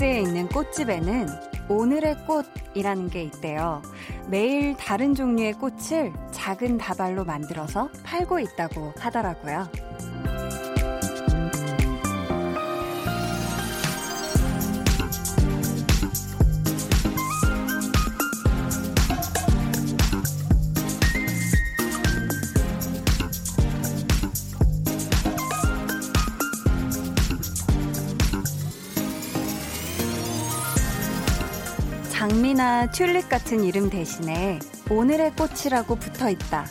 KBS에 있는 꽃집에는 오늘의 꽃이라는 게 있대요. 매일 다른 종류의 꽃을 작은 다발로 만들어서 팔고 있다고 하더라고요. 장미나 튤립 같은 이름 대신에 오늘의 꽃이라고 붙어 있다.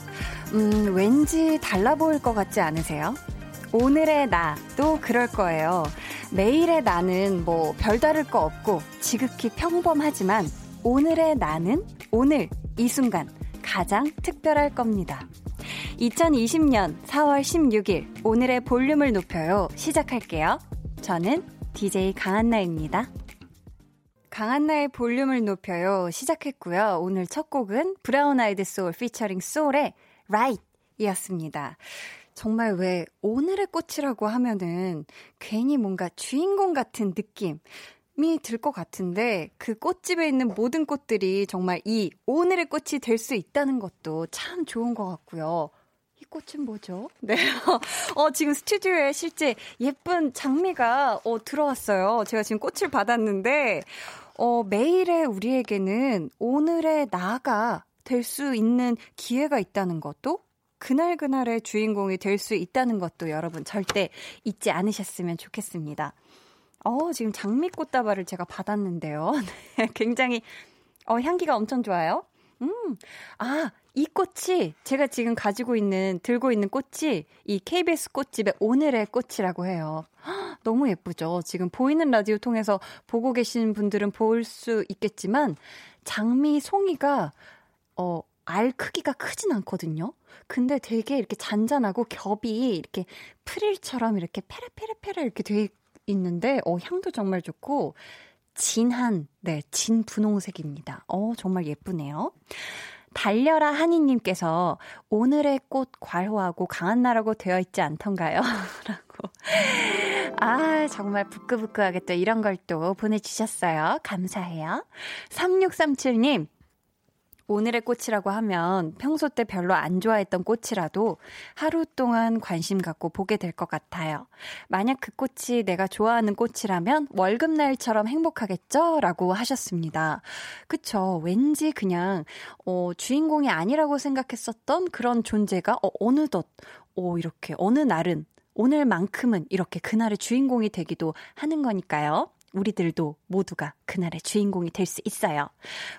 음, 왠지 달라 보일 것 같지 않으세요? 오늘의 나도 그럴 거예요. 매일의 나는 뭐 별다를 거 없고 지극히 평범하지만 오늘의 나는 오늘 이 순간 가장 특별할 겁니다. 2020년 4월 16일 오늘의 볼륨을 높여요. 시작할게요. 저는 DJ 강한나입니다. 강한나의 볼륨을 높여요 시작했고요. 오늘 첫 곡은 브라운 아이드 소울 피처링 소울의 Right 이었습니다. 정말 왜 오늘의 꽃이라고 하면은 괜히 뭔가 주인공 같은 느낌 이 들 것 같은데 그 꽃집에 있는 모든 꽃들이 정말 이 오늘의 꽃이 될 수 있다는 것도 참 좋은 것 같고요. 이 꽃은 뭐죠? 네. 어, 지금 스튜디오에 실제 예쁜 장미가 어, 들어왔어요. 제가 지금 꽃을 받았는데, 어, 매일의 우리에게는 오늘의 나가 될 수 있는 기회가 있다는 것도 그날그날의 주인공이 될 수 있다는 것도 여러분 절대 잊지 않으셨으면 좋겠습니다. 어, 지금 장미꽃다발을 제가 받았는데요. 네, 굉장히, 어, 향기가 엄청 좋아요. 음, 아, 이 꽃이 제가 지금 가지고 있는 들고 있는 꽃이 이 KBS 꽃집의 오늘의 꽃이라고 해요. 너무 예쁘죠. 지금 보이는 라디오 통해서 보고 계신 분들은 볼 수 있겠지만 장미 송이가 어, 알 크기가 크진 않거든요. 근데 되게 이렇게 잔잔하고 겹이 이렇게 프릴처럼 이렇게 페레페레페레 이렇게 돼 있는데 어 향도 정말 좋고 진한 네, 진 분홍색입니다. 어 정말 예쁘네요. 달려라 하니님께서 오늘의 꽃 괄호하고 강한나라고 되어 있지 않던가요? 라고. 아, 정말 부끄부끄하게 또 이런 걸 또 보내주셨어요. 감사해요. 3637님, 오늘의 꽃이라고 하면 평소 때 별로 안 좋아했던 꽃이라도 하루 동안 관심 갖고 보게 될 것 같아요. 만약 그 꽃이 내가 좋아하는 꽃이라면 월급날처럼 행복하겠죠? 라고 하셨습니다. 그쵸. 왠지 그냥, 어, 주인공이 아니라고 생각했었던 그런 존재가, 어, 어느덧, 어, 이렇게, 어느 날은, 오늘만큼은 이렇게 그날의 주인공이 되기도 하는 거니까요. 우리들도 모두가 그날의 주인공이 될 수 있어요.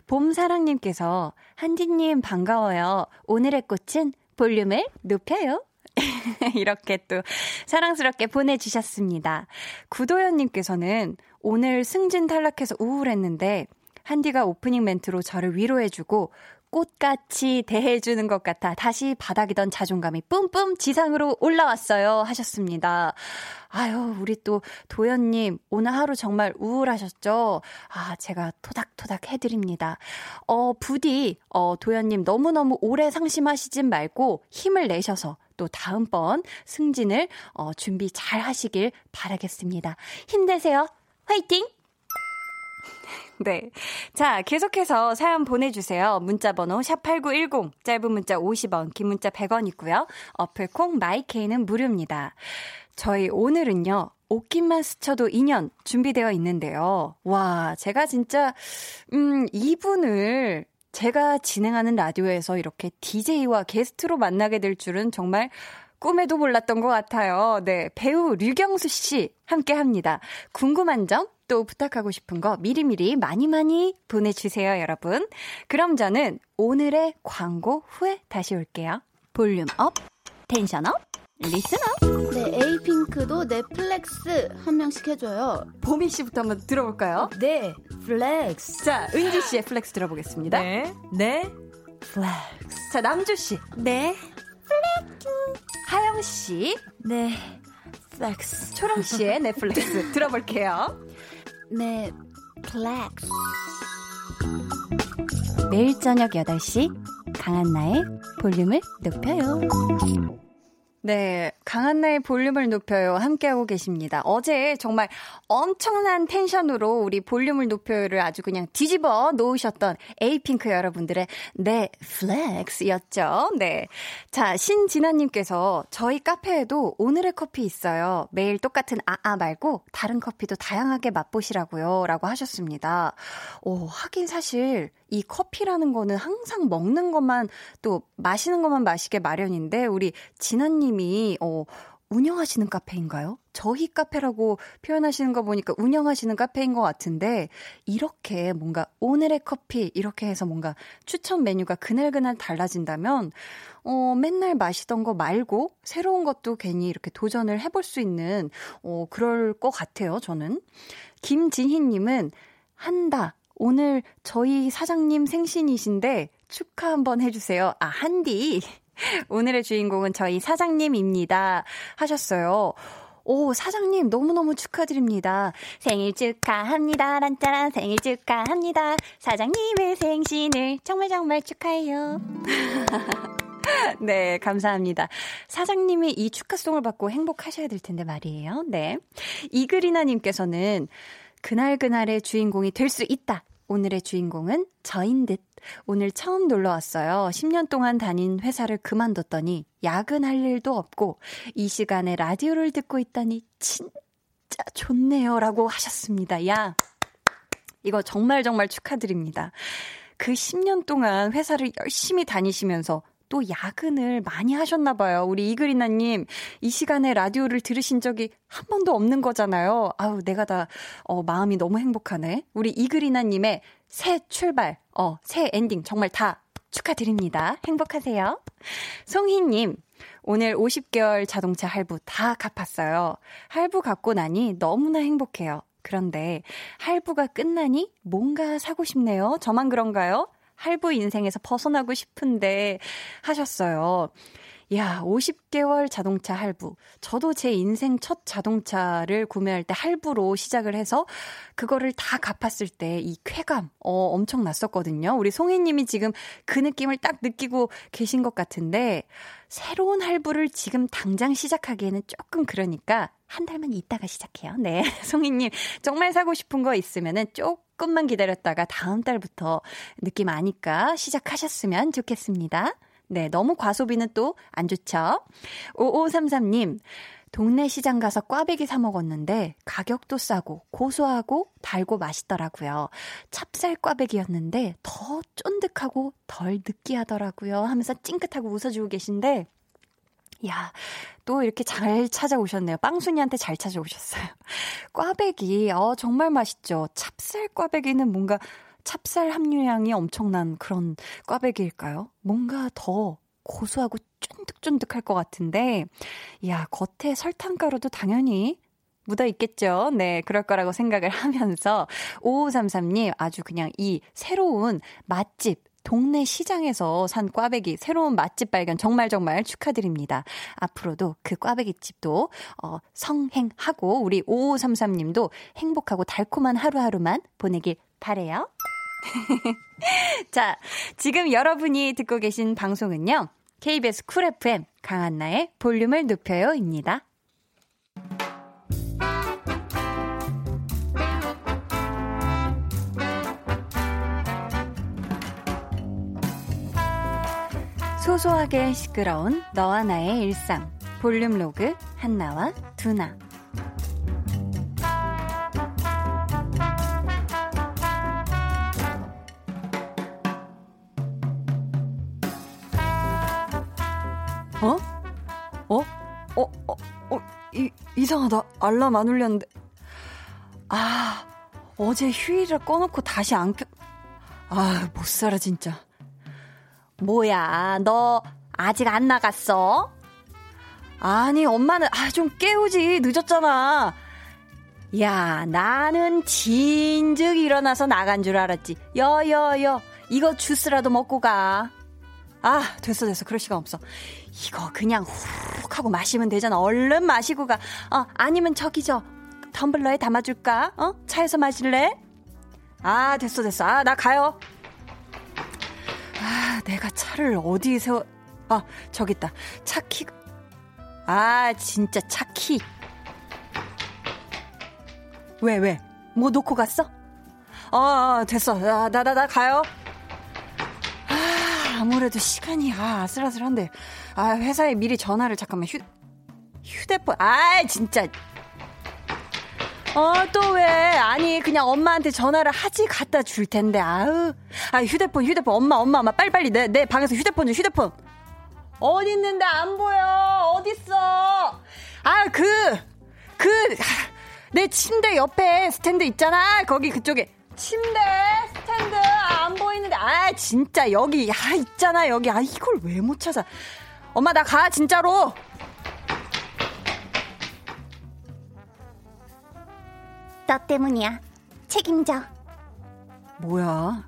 봄사랑님께서 한디님 반가워요. 오늘의 꽃은 볼륨을 높여요. 이렇게 또 사랑스럽게 보내주셨습니다. 구도현님께서는 오늘 승진 탈락해서 우울했는데 한디가 오프닝 멘트로 저를 위로해주고 꽃같이 대해주는 것 같아 다시 바닥이던 자존감이 뿜뿜 지상으로 올라왔어요. 하셨습니다. 아유, 우리 또 도연님, 오늘 하루 정말 우울하셨죠? 아, 제가 토닥토닥 해드립니다. 어, 부디, 어, 도연님 너무너무 오래 상심하시진 말고 힘을 내셔서 또 다음번 승진을, 어, 준비 잘 하시길 바라겠습니다. 힘내세요. 화이팅! 네. 자, 계속해서 사연 보내주세요. 문자번호 샵8910, 짧은 문자 50원, 긴 문자 100원 있고요. 어플 콩 마이케이는 무료입니다. 저희 오늘은요, 옷깃만 스쳐도 인연 준비되어 있는데요. 와, 제가 진짜, 음, 이분을 제가 진행하는 라디오에서 이렇게 DJ와 게스트로 만나게 될 줄은 정말 꿈에도 몰랐던 것 같아요. 네. 배우 류경수 씨 함께 합니다. 궁금한 점, 또 부탁하고 싶은 거 미리미리 많이 많이 보내주세요, 여러분. 그럼 저는 오늘의 광고 후에 다시 올게요. volume up, tension up, listen up. 네, 에이핑크도 네, flex 한 명씩 해줘요. 보미 씨부터 한번 들어볼까요? 네, flex. 자, 은지 씨의 flex 들어보겠습니다. 네, 네, flex. 자, 남주 씨. 네, flex. 하영 씨. 네, flex. 초롱 씨의 네, flex 들어볼게요. 네, flex. 매일 저녁 8시 강한나의 볼륨을 높여요. 네, 강한나의 볼륨을 높여요. 함께하고 계십니다. 어제 정말 엄청난 텐션으로 우리 볼륨을 높여요를 아주 그냥 뒤집어 놓으셨던 에이핑크 여러분들의 네, 플렉스였죠. 네. 자, 신진아님께서 저희 카페에도 오늘의 커피 있어요. 매일 똑같은 아아 말고 다른 커피도 다양하게 맛보시라고요. 라고 하셨습니다. 오, 하긴 사실 이 커피라는 거는 항상 먹는 것만 또 마시는 것만 마시게 마련인데 우리 진아님 이 어 운영하시는 카페인가요? 저희 카페라고 표현하시는 거 보니까 운영하시는 카페인 것 같은데 이렇게 뭔가 오늘의 커피 이렇게 해서 뭔가 추천 메뉴가 그날그날 달라진다면 어 맨날 마시던 거 말고 새로운 것도 괜히 이렇게 도전을 해볼 수 있는 어 그럴 것 같아요 저는 김진희님은 한다 오늘 저희 사장님 생신이신데 축하 한번 해주세요. 아, 한디. 오늘의 주인공은 저희 사장님입니다. 하셨어요. 오, 사장님 너무너무 축하드립니다. 생일 축하합니다. 란짜란 생일 축하합니다. 사장님의 생신을 정말 정말 축하해요. 네, 감사합니다. 사장님이 이 축하송을 받고 행복하셔야 될 텐데 말이에요. 네. 이그리나님께서는 그날그날의 주인공이 될 수 있다. 오늘의 주인공은 저인 듯. 오늘 처음 놀러 왔어요. 10년 동안 다닌 회사를 그만뒀더니 야근할 일도 없고 이 시간에 라디오를 듣고 있다니 진짜 좋네요. 라고 하셨습니다. 야, 이거 정말 정말 축하드립니다. 그 10년 동안 회사를 열심히 다니시면서 또 야근을 많이 하셨나 봐요. 우리 이그리나 님, 이 시간에 라디오를 들으신 적이 한 번도 없는 거잖아요. 아우, 내가 다, 어, 마음이 너무 행복하네. 우리 이그리나 님의 새 출발, 어, 새 엔딩 정말 다 축하드립니다. 행복하세요. 송희님, 오늘 50개월 자동차 할부 다 갚았어요. 할부 갚고 나니 너무나 행복해요. 그런데 할부가 끝나니 뭔가 사고 싶네요. 저만 그런가요? 할부 인생에서 벗어나고 싶은데 하셨어요. 야, 50개월 자동차 할부. 저도 제 인생 첫 자동차를 구매할 때 할부로 시작을 해서 그거를 다 갚았을 때 이 쾌감, 어, 엄청 났었거든요. 우리 송이님이 지금 그 느낌을 딱 느끼고 계신 것 같은데, 새로운 할부를 지금 당장 시작하기에는 조금 그러니까 한 달만 있다가 시작해요. 네. 송이 님, 정말 사고 싶은 거 있으면은 조금만 기다렸다가 다음 달부터 느낌 아니까 시작하셨으면 좋겠습니다. 네, 너무 과소비는 또 안 좋죠. 5533님, 동네 시장 가서 꽈배기 사 먹었는데 가격도 싸고 고소하고 달고 맛있더라고요. 찹쌀 꽈배기였는데 더 쫀득하고 덜 느끼하더라고요. 하면서 찡긋하고 웃어주고 계신데 야, 또 이렇게 잘 찾아오셨네요. 빵순이한테 잘 찾아오셨어요. 꽈배기, 어, 정말 맛있죠. 찹쌀 꽈배기는 뭔가 찹쌀 함유량이 엄청난 그런 꽈배기일까요? 뭔가 더 고소하고 쫀득쫀득할 것 같은데, 야, 겉에 설탕가루도 당연히 묻어 있겠죠. 네, 그럴 거라고 생각을 하면서 5533님 아주 그냥 이 새로운 맛집 동네 시장에서 산 꽈배기 새로운 맛집 발견 정말 정말 축하드립니다. 앞으로도 그 꽈배기 집도 어, 성행하고 우리 5533님도 행복하고 달콤한 하루하루만 보내길 바래요. 자, 지금 여러분이 듣고 계신 방송은요. KBS 쿨 FM 강한나의 볼륨을 높여요입니다. 소소하게 시끄러운 너와 나의 일상 볼륨 로그 한나와 두나 어? 어? 어? 어? 어? 이, 이상하다. 알람 안 울렸는데. 아, 어제 휴일을 꺼놓고 다시 안 켜. 아, 못 살아, 진짜. 뭐야, 너 아직 안 나갔어? 아니, 엄마는, 아, 좀 깨우지. 늦었잖아. 야, 나는 진즉 일어나서 나간 줄 알았지. 여, 여, 여. 이거 주스라도 먹고 가. 아, 됐어, 됐어. 그럴 시간 없어. 이거 그냥 훅 하고 마시면 되잖아. 얼른 마시고 가. 어, 아니면 저기 저 텀블러에 담아줄까? 어? 차에서 마실래? 아, 됐어, 됐어. 아, 나 가요. 아, 내가 차를 어디에 세워, 아, 저기 있다. 차 키, 아, 진짜 차 키. 왜, 왜? 뭐 놓고 갔어? 어, 어 됐어. 나, 나, 나, 나 가요. 아, 아무래도 시간이, 아, 아슬아슬한데. 아, 회사에 미리 전화를 잠깐만 휴, 휴대폰, 아, 진짜. 어, 또 왜? 아니, 그냥 엄마한테 전화를 하지 갖다 줄 텐데, 아우. 아, 휴대폰, 휴대폰. 엄마, 엄마, 엄마, 빨리빨리 내, 내 방에서 휴대폰 좀, 휴대폰. 어디 있는데 안 보여? 어딨어? 아, 그, 그, 내 침대 옆에 스탠드 있잖아. 거기 그쪽에. 침대, 스탠드, 아, 안 보이는데. 아, 진짜, 여기, 야, 있잖아, 여기. 아, 이걸 왜 못 찾아. 엄마, 나 가, 진짜로. 너 때문이야. 책임져. 뭐야?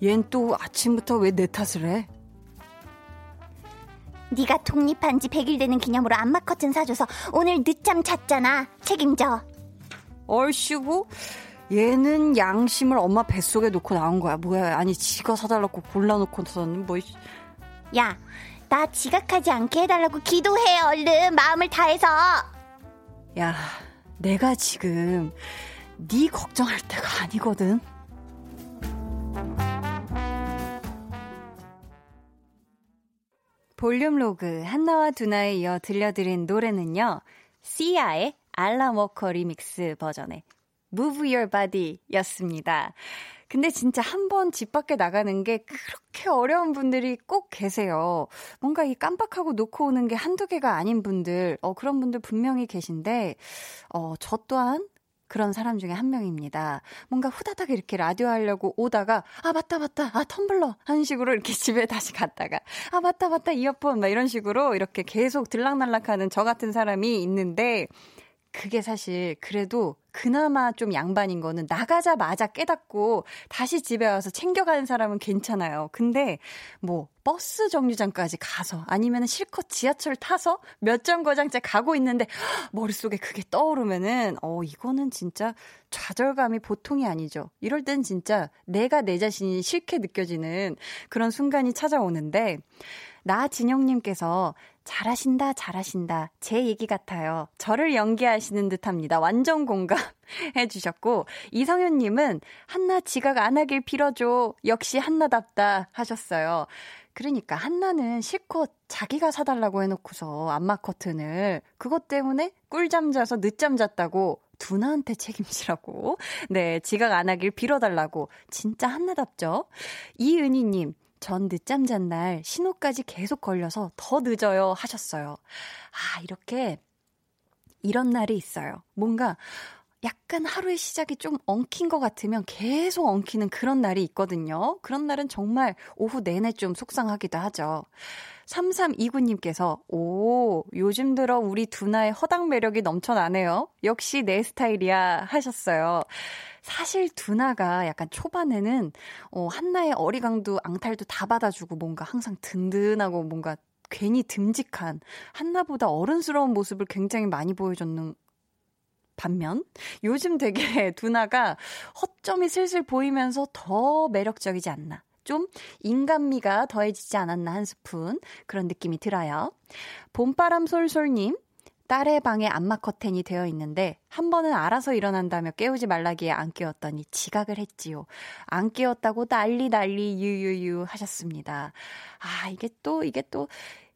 얜 또 아침부터 왜 내 탓을 해? 네가 독립한 지 100일 되는 기념으로 안마 커튼 사줘서 오늘 늦잠 잤잖아. 책임져. 얼씨구? 얘는 양심을 엄마 뱃속에 놓고 나온 거야. 뭐야? 아니 지가 사달라고 골라놓고서는 뭐? 야, 나 지각하지 않게 해달라고 기도해 얼른 마음을 다해서. 야, 내가 지금 네 걱정할 때가 아니거든. 볼륨 로그 한나와 두나에 이어 들려드린 노래는요. 시아의 Alan Walker 리믹스 버전의 Move Your Body 였습니다. 근데 진짜 한 번 집 밖에 나가는 게 그렇게 어려운 분들이 꼭 계세요. 뭔가 이 깜빡하고 놓고 오는 게 한두 개가 아닌 분들, 어, 그런 분들 분명히 계신데, 어, 저 또한 그런 사람 중에 한 명입니다. 뭔가 후다닥 이렇게 라디오 하려고 오다가, 아, 맞다, 맞다, 아, 텀블러. 하는 식으로 이렇게 집에 다시 갔다가, 아, 맞다, 맞다, 이어폰. 막 이런 식으로 이렇게 계속 들락날락 하는 저 같은 사람이 있는데, 그게 사실 그래도 그나마 좀 양반인 거는 나가자마자 깨닫고 다시 집에 와서 챙겨가는 사람은 괜찮아요. 근데 뭐 버스 정류장까지 가서 아니면 실컷 지하철 타서 몇 정거장째 가고 있는데 머릿속에 그게 떠오르면은 어 이거는 진짜 좌절감이 보통이 아니죠. 이럴 땐 진짜 내가 내 자신이 싫게 느껴지는 그런 순간이 찾아오는데 나진영님께서 잘하신다, 잘하신다. 제 얘기 같아요. 저를 연기하시는 듯 합니다. 완전 공감 해 주셨고, 이성현님은 한나 지각 안 하길 빌어줘. 역시 한나답다 하셨어요. 그러니까 한나는 실컷 자기가 사달라고 해놓고서 안마 커튼을 그것 때문에 꿀잠 자서 늦잠 잤다고 두나한테 책임지라고. 네, 지각 안 하길 빌어달라고. 진짜 한나답죠? 이은희님, 전 늦잠 잔 날 신호까지 계속 걸려서 더 늦어요 하셨어요. 아, 이렇게 이런 날이 있어요. 뭔가 약간 하루의 시작이 좀 엉킨 것 같으면 계속 엉키는 그런 날이 있거든요. 그런 날은 정말 오후 내내 좀 속상하기도 하죠. 3329님께서, 오, 요즘 들어 우리 두나의 허당 매력이 넘쳐나네요. 역시 내 스타일이야 하셨어요. 사실 두나가 약간 초반에는 어, 한나의 어리광도 앙탈도 다 받아주고 뭔가 항상 든든하고 뭔가 괜히 듬직한 한나보다 어른스러운 모습을 굉장히 많이 보여줬는 반면 요즘 되게 두나가 허점이 슬슬 보이면서 더 매력적이지 않나. 좀 인간미가 더해지지 않았나 한 스푼 그런 느낌이 들어요. 봄바람 솔솔님 딸의 방에 안마 커튼이 되어 있는데 한 번은 알아서 일어난다며 깨우지 말라기에 안 깨웠더니 지각을 했지요. 안 깨웠다고 난리 난리 유유유 하셨습니다. 아 이게 또 이게 또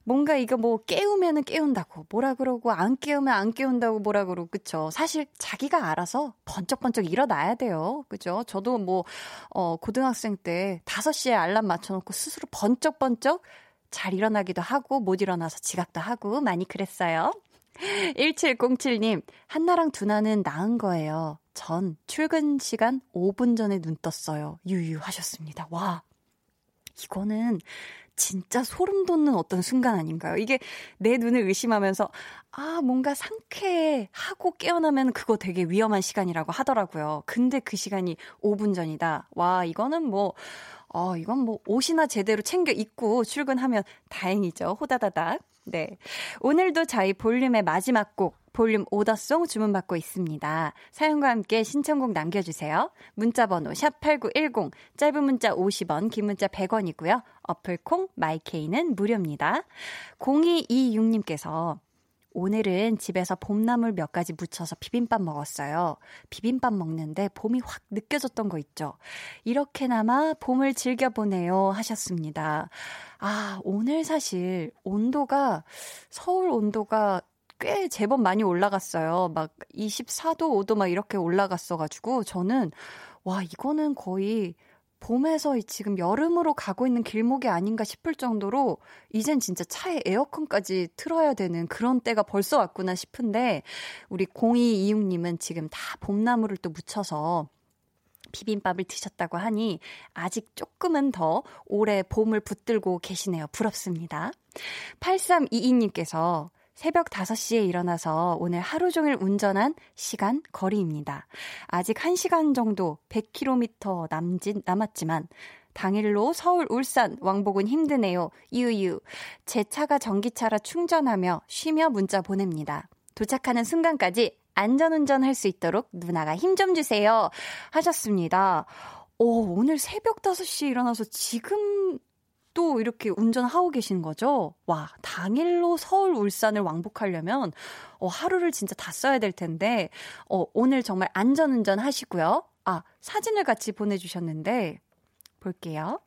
뭔가 이거 뭐 깨우면은 깨운다고 뭐라 그러고 안 깨우면 안 깨운다고 뭐라 그러고 그쵸 사실 자기가 알아서 번쩍번쩍 일어나야 돼요 그죠 저도 뭐 어 고등학생 때 5시에 알람 맞춰놓고 스스로 번쩍번쩍 잘 일어나기도 하고 못 일어나서 지각도 하고 많이 그랬어요 1707님, 한나랑 두나는 나은 거예요. 전 출근 시간 5분 전에 눈 떴어요. 유유하셨습니다. 와. 이거는 진짜 소름 돋는 어떤 순간 아닌가요? 이게 내 눈을 의심하면서, 아, 뭔가 상쾌하고 깨어나면 그거 되게 위험한 시간이라고 하더라고요. 근데 그 시간이 5분 전이다. 와, 이거는 뭐, 어, 이건 뭐 옷이나 제대로 챙겨 입고 출근하면 다행이죠. 호다다닥. 네. 오늘도 저희 볼륨의 마지막 곡, 볼륨 오더송 주문받고 있습니다. 사연과 함께 신청곡 남겨주세요. 문자번호 샵8910, 짧은 문자 50원, 긴 문자 100원이고요. 어플콩, 마이케이는 무료입니다. 0226님께서 오늘은 집에서 봄나물 몇 가지 묻혀서 비빔밥 먹었어요. 비빔밥 먹는데 봄이 확 느껴졌던 거 있죠. 이렇게나마 봄을 즐겨보네요. 하셨습니다. 아, 오늘 사실 온도가, 서울 온도가 꽤 제법 많이 올라갔어요. 막 24도, 5도 막 이렇게 올라갔어가지고 저는 와, 이거는 거의 봄에서 지금 여름으로 가고 있는 길목이 아닌가 싶을 정도로 이젠 진짜 차에 에어컨까지 틀어야 되는 그런 때가 벌써 왔구나 싶은데 우리 0226님은 지금 다 봄나무를 또 묻혀서 비빔밥을 드셨다고 하니 아직 조금은 더 올해 봄을 붙들고 계시네요. 부럽습니다. 8322님께서 새벽 5시에 일어나서 오늘 하루 종일 운전한 시간 거리입니다. 아직 1시간 정도 100km 남진, 남았지만 당일로 서울, 울산, 왕복은 힘드네요. 유유. 제 차가 전기차라 충전하며 쉬며 문자 보냅니다. 도착하는 순간까지 안전운전 할 수 있도록 누나가 힘 좀 주세요. 하셨습니다. 오, 오늘 새벽 5시에 일어나서 지금 또 이렇게 운전하고 계신 거죠? 와, 당일로 서울, 울산을 왕복하려면, 어, 하루를 진짜 다 써야 될 텐데, 어, 오늘 정말 안전운전 하시고요. 아, 사진을 같이 보내주셨는데, 볼게요.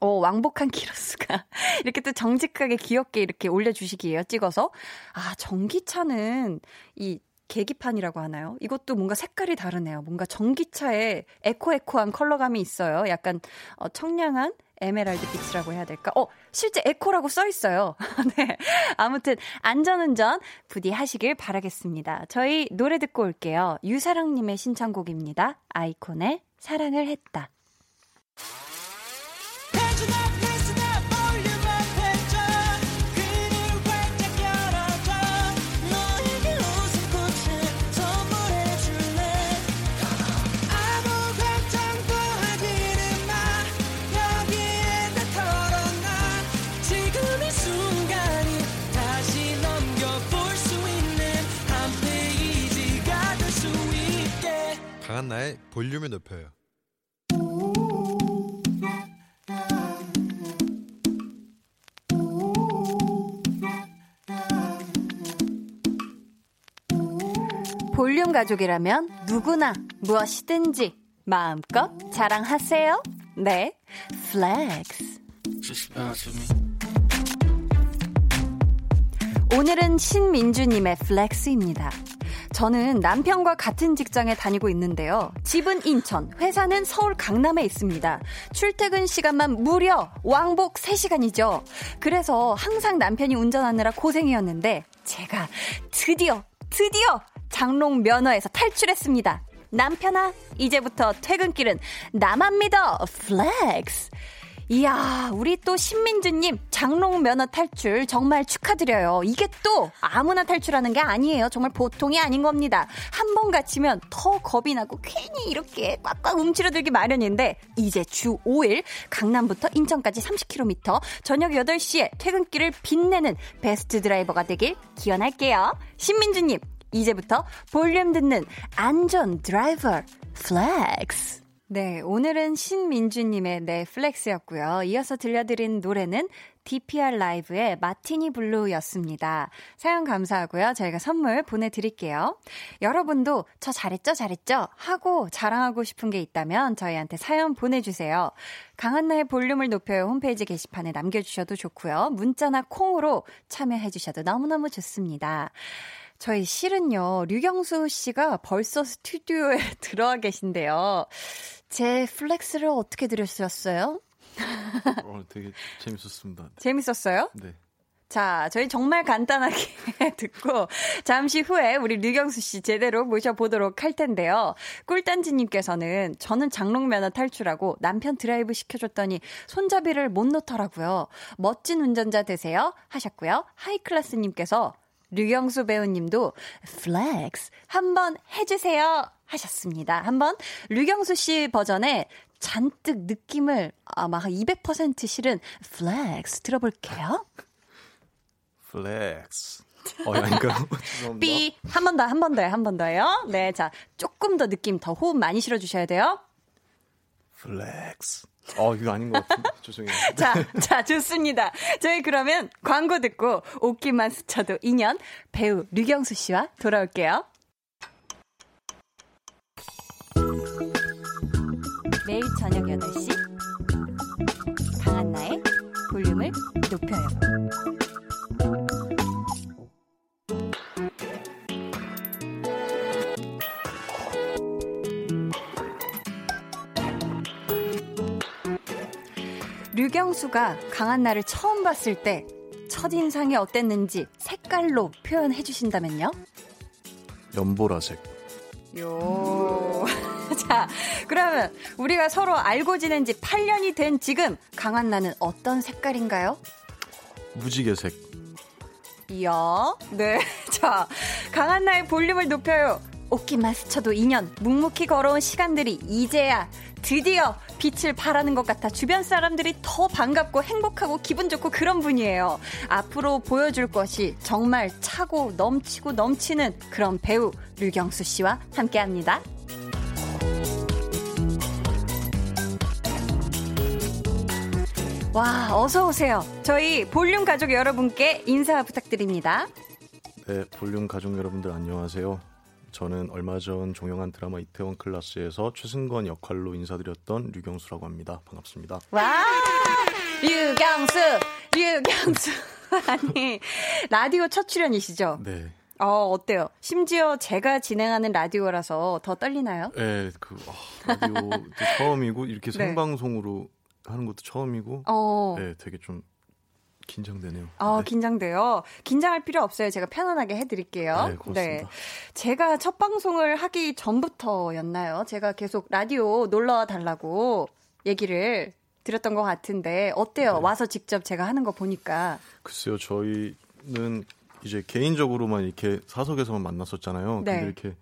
어, 왕복한 키로수가 이렇게 또 정직하게 귀엽게 이렇게 올려주시기에요, 찍어서. 아, 전기차는 이 계기판이라고 하나요? 이것도 뭔가 색깔이 다르네요. 뭔가 전기차에 eco eco한 컬러감이 있어요. 약간 어, 청량한 에메랄드 빛이라고 해야 될까? 어, 실제 eco라고 써 있어요. 네. 아무튼 안전운전 부디 하시길 바라겠습니다. 저희 노래 듣고 올게요. 유사랑님의 신청곡입니다. 아이콘의 사랑을 했다. 볼륨을 높여요. 볼륨 가족이라면 누구나 무엇이든지 마음껏 자랑하세요. 네, flex. 오늘은 신민주님의 flex입니다. 저는 남편과 같은 직장에 다니고 있는데요. 집은 인천, 회사는 서울 강남에 있습니다. 출퇴근 시간만 무려 왕복 3시간이죠. 그래서 항상 남편이 운전하느라 고생이었는데 제가 드디어 드디어 장롱 면허에서 탈출했습니다. 남편아, 이제부터 퇴근길은 나만 믿어. flex. 이야, 우리 또 신민주님 장롱 면허 탈출 정말 축하드려요. 이게 또 아무나 탈출하는 게 아니에요. 정말 보통이 아닌 겁니다. 한 번 갇히면 더 겁이 나고 괜히 이렇게 꽉꽉 움츠러들기 마련인데 이제 주 5일 강남부터 인천까지 30km 저녁 8시에 퇴근길을 빛내는 베스트 드라이버가 되길 기원할게요. 신민주님, 이제부터 볼륨 듣는 안전 드라이버 flex. 네, 오늘은 신민주님의 네 flex였고요. 이어서 들려드린 노래는 DPR 라이브의 마티니 블루였습니다. 사연 감사하고요. 저희가 선물 보내드릴게요. 여러분도 저 잘했죠, 잘했죠? 하고 자랑하고 싶은 게 있다면 저희한테 사연 보내주세요. 강한나의 볼륨을 높여요 홈페이지 게시판에 남겨주셔도 좋고요. 문자나 콩으로 참여해주셔도 너무너무 좋습니다. 저희 실은요, 류경수 씨가 벌써 스튜디오에 들어와 계신데요. 제 flex를 어떻게 들으셨어요? 어, 되게 재밌었습니다. 재밌었어요? 네. 자, 저희 정말 간단하게 듣고 잠시 후에 우리 류경수 씨 제대로 모셔보도록 할 텐데요. 꿀단지님께서는 저는 장롱면허 탈출하고 남편 드라이브 시켜줬더니 손잡이를 못 놓더라고요. 멋진 운전자 되세요 하셨고요. 하이클래스님께서 류경수 배우님도 flex 한번 해주세요 하셨습니다. 한번 류경수 씨 버전의 잔뜩 느낌을 아마 200% 실은 flex 들어볼게요. flex. 어, 아닌가요? 삐. 한번 더, 한 번 더요, 한 번 더요. 네, 자, 조금 더 느낌 더 호흡 많이 실어 주셔야 돼요. flex. 어, 이거 아닌 것 같은데. 죄송해요. 자, 자, 좋습니다. 저희 그러면 광고 듣고 옷깃만 스쳐도 인연 배우 류경수 씨와 돌아올게요. 매일 저녁 8시 강한나의 볼륨을 높여요. 류경수가 강한나를 처음 봤을 때 첫인상이 어땠는지 색깔로 표현해 주신다면요? 연보라색. 요. 자, 그러면 우리가 서로 알고 지낸 지 8년이 된 지금 강한나는 어떤 색깔인가요? 무지개색. 이야. 네. 자, 강한나의 볼륨을 높여요. 옷깃만 스쳐도 2년 묵묵히 걸어온 시간들이 이제야 드디어 빛을 발하는 것 같아 주변 사람들이 더 반갑고 행복하고 기분 좋고 그런 분이에요. 앞으로 보여줄 것이 정말 차고 넘치고 넘치는 그런 배우 류경수 씨와 함께 합니다. 와, 어서 오세요. 저희 볼륨 가족 여러분께 인사 부탁드립니다. 네, 볼륨 가족 여러분들 안녕하세요. 저는 얼마 전 종영한 드라마 이태원 클라스에서 최승건 역할로 인사드렸던 류경수라고 합니다. 반갑습니다. 와, 류경수, 류경수. 아니, 라디오 첫 출연이시죠? 네. 어, 어때요? 심지어 제가 진행하는 라디오라서 더 떨리나요? 네, 그 어, 라디오 처음이고 이렇게 네. 생방송으로 하는 것도 처음이고 어. 네, 되게 좀 긴장되네요. 어, 네. 긴장돼요. 긴장할 필요 없어요. 제가 편안하게 해드릴게요. 네, 고맙습니다. 제가 첫 방송을 하기 전부터였나요? 제가 계속 라디오 놀러 달라고 얘기를 드렸던 것 같은데, 어때요? 네. 와서 직접 제가 하는 거 보니까. 글쎄요, 저희는 이제 개인적으로만 이렇게 사석에서만 만났었잖아요. 네. 근데 이렇게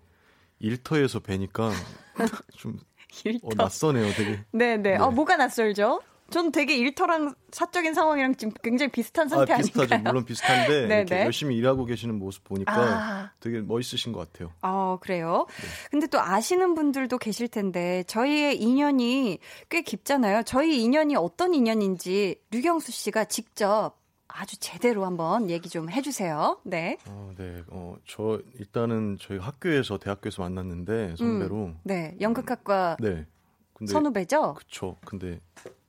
일터에서 뵈니까 좀 일터. 어, 낯서네요, 되게. 네네. 네. 어, 뭐가 낯설죠? 전 되게 일터랑 사적인 상황이랑 지금 굉장히 비슷한 상태 아, 비슷하죠. 아닌가요? 물론 비슷한데. 이렇게 열심히 일하고 계시는 모습 보니까 아. 되게 멋있으신 것 같아요. 어, 그래요? 네. 근데 또 아시는 분들도 계실 텐데, 저희의 인연이 꽤 깊잖아요. 저희 인연이 어떤 인연인지 류경수 씨가 직접 아주 제대로 한번 얘기 좀 해주세요. 네. 어, 네. 어, 저 일단은 저희 학교에서 대학교에서 만났는데 선배로. 네. 연극학과 네. 근데 선후배죠? 그쵸. 근데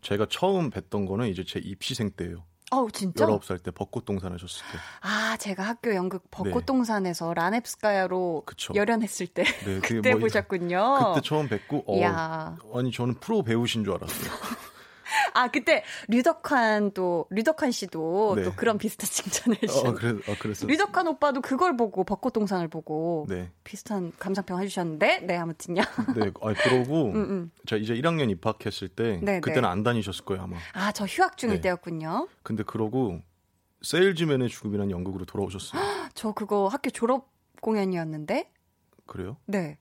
제가 처음 뵀던 거는 이제 제 입시생 때예요. 어우, 진짜? 19살 때 벚꽃동산 하셨을 때. 아, 제가 학교 연극 벚꽃동산에서 라넵스카야로 네. 그쵸. 열연했을 때. 네, 그때 뭐- 보셨군요. 그때 처음 뵙고 어. 아니 저는 프로 배우신 줄 알았어요. 아, 그때 류덕환 또, 류덕환 씨도 네. 또 그런 비슷한 칭찬을 어, 해주셨는데. 그래, 어, 그랬어. 류덕환 오빠도 그걸 보고 벚꽃동산을 보고 네, 비슷한 감상평 해주셨는데 네 아무튼요. 네. 아 그러고 음, 음. 제가 이제 1학년 입학했을 때 네, 그때는 네. 안 다니셨을 거예요 아마. 아 저 휴학 중일 네. 때였군요. 근데 그러고 세일즈맨의 죽음이라는 연극으로 돌아오셨어요. 저 그거 학교 졸업 공연이었는데 그래요? 네.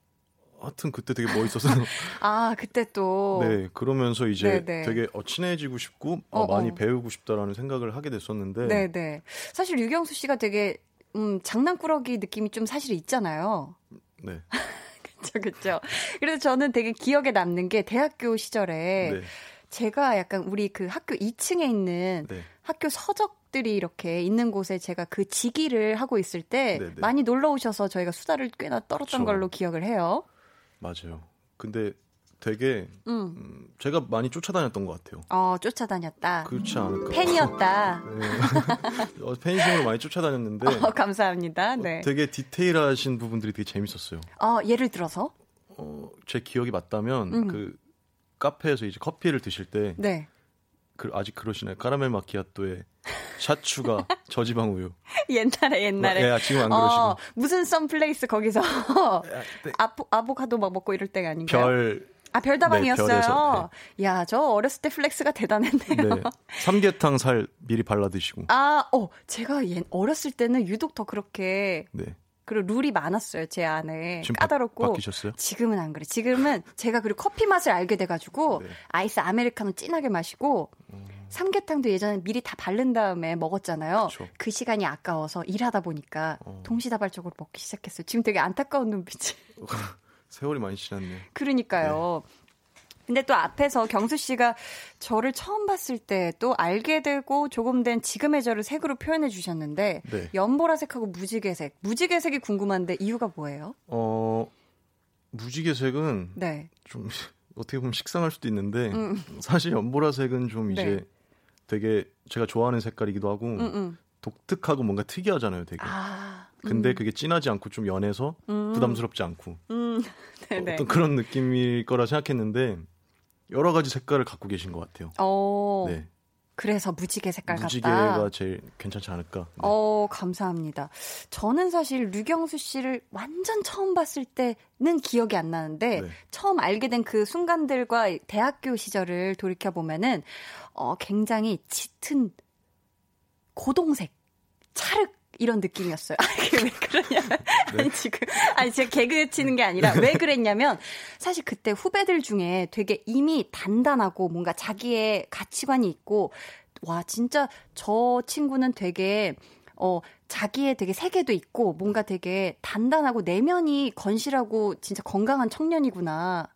하여튼 그때 되게 멋있어서 아 그때 또네 그러면서 이제 네, 네. 되게 어, 친해지고 싶고 어, 어, 많이 어. 배우고 싶다라는 생각을 하게 됐었는데 네, 네. 사실 유경수 씨가 되게 음, 장난꾸러기 느낌이 좀 사실 있잖아요. 네. 그렇죠, 그렇죠. 그래서 저는 되게 기억에 남는 게 대학교 시절에 네. 제가 약간 우리 그 학교 2층에 있는 네. 학교 서적들이 이렇게 있는 곳에 제가 그 지기를 하고 있을 때 네네. 많이 놀러 오셔서 저희가 수다를 꽤나 떨었던 그쵸. 걸로 기억을 해요. 맞아요. 근데 되게 음. 음, 제가 많이 쫓아다녔던 것 같아요. 어, 쫓아다녔다. 그렇지 않을까? 팬이었다. 네. 어, 팬심으로 많이 쫓아다녔는데 어, 감사합니다. 네. 되게 디테일하신 부분들이 되게 재밌었어요. 어, 예를 들어서? 어, 제 기억이 맞다면 음. 그 카페에서 이제 커피를 드실 때 네. 그, 아직 그러시나요? 카라멜 마키아토에 샷 추가 저지방 우유. 옛날에 옛날에. 예, 지금 안 그러시고. 어, 무슨 썬플레이스 거기서 네. 아보, 아보카도 막 먹고 이럴 때가 아닌가요? 별 아, 별다방이었어요. 네, 별에서, 야, 저 어렸을 때 flex가 대단했네요. 네. 삼계탕 살 미리 발라 드시고. 아, 어, 제가 옛, 어렸을 때는 유독 더 그렇게 네. 그리고 룰이 많았어요 제 안에 지금 바, 까다롭고 바뀌셨어요? 지금은 안 그래. 지금은 제가 그리고 커피 맛을 알게 돼가지고 네. 아이스 아메리카노 진하게 마시고 삼계탕도 예전에 미리 다 바른 다음에 먹었잖아요. 그쵸. 그 시간이 아까워서 일하다 보니까 어. 동시다발적으로 먹기 시작했어요. 지금 되게 안타까운 눈빛이. 세월이 많이 지났네요. 그러니까요. 근데 또 앞에서 경수 씨가 저를 처음 봤을 때 또 알게 되고 조금 된 지금의 저를 색으로 표현해 주셨는데 네. 연보라색하고 무지개색. 무지개색이 궁금한데 이유가 뭐예요? 어 무지개색은 네. 좀 어떻게 보면 식상할 수도 있는데 음. 사실 연보라색은 좀 이제 네. 되게 제가 좋아하는 색깔이기도 하고 음음. 음. 독특하고 뭔가 특이하잖아요, 되게. 아, 근데 음. 그게 진하지 않고 좀 연해서 음. 부담스럽지 않고 음. 어떤 그런 느낌일 거라 생각했는데 여러 가지 색깔을 갖고 계신 것 같아요. 오. 네. 그래서 무지개 색깔 무지개가 같다. 무지개가 제일 괜찮지 않을까. 네. 어, 감사합니다. 저는 사실 류경수 씨를 완전 처음 봤을 때는 기억이 안 나는데 네. 처음 알게 된 그 순간들과 대학교 시절을 돌이켜 보면은 어, 굉장히 짙은 고동색, 찰흙 이런 느낌이었어요. 아니, 왜 그러냐면, 네? 아니, 지금, 아니, 제가 개그 치는 게 아니라 왜 그랬냐면, 사실 그때 후배들 중에 되게 이미 단단하고 뭔가 자기의 가치관이 있고, 와, 진짜 저 친구는 되게, 어, 자기의 되게 세계도 있고, 뭔가 되게 단단하고 내면이 건실하고 진짜 건강한 청년이구나.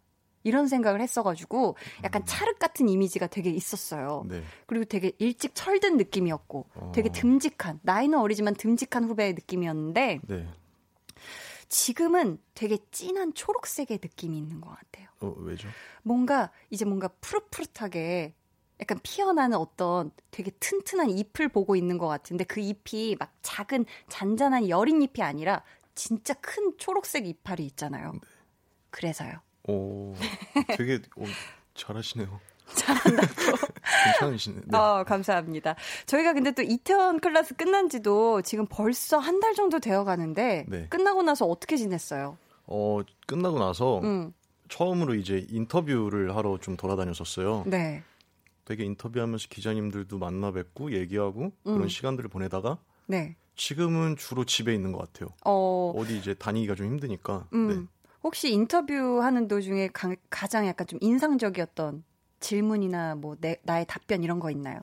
이런 생각을 했어가지고 약간 음. 찰흙 같은 이미지가 되게 있었어요. 네. 그리고 되게 일찍 철든 느낌이었고 어. 되게 듬직한 나이는 어리지만 듬직한 후배의 느낌이었는데 네. 지금은 되게 진한 초록색의 느낌이 있는 것 같아요. 어, 왜죠? 뭔가 이제 뭔가 푸릇푸릇하게 약간 피어나는 어떤 되게 튼튼한 잎을 보고 있는 것 같은데 그 잎이 막 작은 잔잔한 여린 잎이 아니라 진짜 큰 초록색 이파리 있잖아요. 네. 그래서요. 오, 되게 오, 잘하시네요. 잘한다고. 괜찮으시네. 네. 어, 감사합니다. 저희가 근데 또 이태원 클래스 끝난 지도 지금 벌써 한 달 정도 되어 가는데 네. 끝나고 나서 어떻게 지냈어요? 어, 끝나고 나서 음. 처음으로 이제 인터뷰를 하러 좀 돌아다녔었어요. 네. 되게 인터뷰하면서 기자님들도 만나 뵙고 얘기하고 음. 그런 시간들을 보내다가 네. 지금은 주로 집에 있는 것 같아요. 어. 어디 이제 다니기가 좀 힘드니까. 음. 네. 혹시 인터뷰하는 도중에 가, 가장 약간 좀 인상적이었던 질문이나 뭐 내, 나의 답변 이런 거 있나요?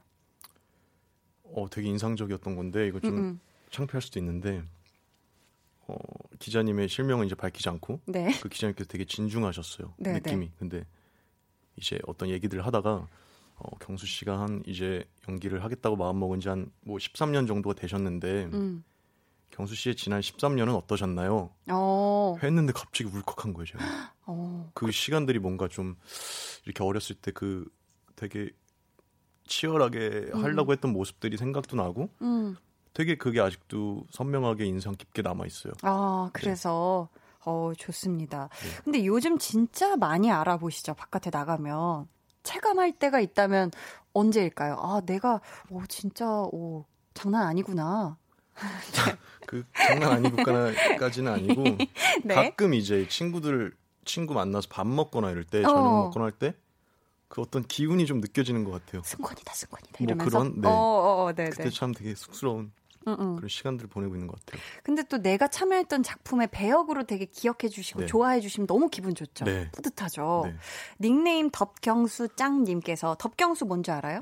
어, 되게 인상적이었던 건데 이거 좀 음음. 창피할 수도 있는데 어, 기자님의 실명은 이제 밝히지 않고 네. 그 기자님께서 되게 진중하셨어요 네, 느낌이. 네. 근데 이제 어떤 얘기들을 하다가 어, 경수 씨가 한 이제 연기를 하겠다고 마음 먹은 지 한 뭐 13년 정도가 되셨는데 음. 경수 씨의 지난 13년은 어떠셨나요? 어. 했는데 갑자기 울컥한 거예요, 제가. 어. 그 시간들이 뭔가 좀 이렇게 어렸을 때 그 되게 치열하게 음. 하려고 했던 모습들이 생각도 나고 음. 되게 그게 아직도 선명하게 인상 깊게 남아 있어요. 아, 그래서 네. 어, 좋습니다. 네. 근데 요즘 진짜 많이 알아보시죠. 바깥에 나가면 체감할 때가 있다면 언제일까요? 아, 내가 오 진짜 오 장난 아니구나. 그 장난 아니고까지는 아니고 네. 가끔 이제 친구들 친구 만나서 밥 먹거나 이럴 때 저녁 어. 먹거나 할 때 그 어떤 기운이 좀 느껴지는 것 같아요. 승권이다, 승권이다. 뭐 이러면서. 그런 네. 어, 어, 어 네, 그때 네. 참 되게 쑥스러운 음음. 그런 시간들을 보내고 있는 것 같아요. 근데 또 내가 참여했던 작품의 배역으로 되게 기억해 주시고 네. 좋아해 주시면 너무 기분 좋죠. 네. 뿌듯하죠. 네. 닉네임 덥경수 짱님께서 덥경수 뭔지 알아요?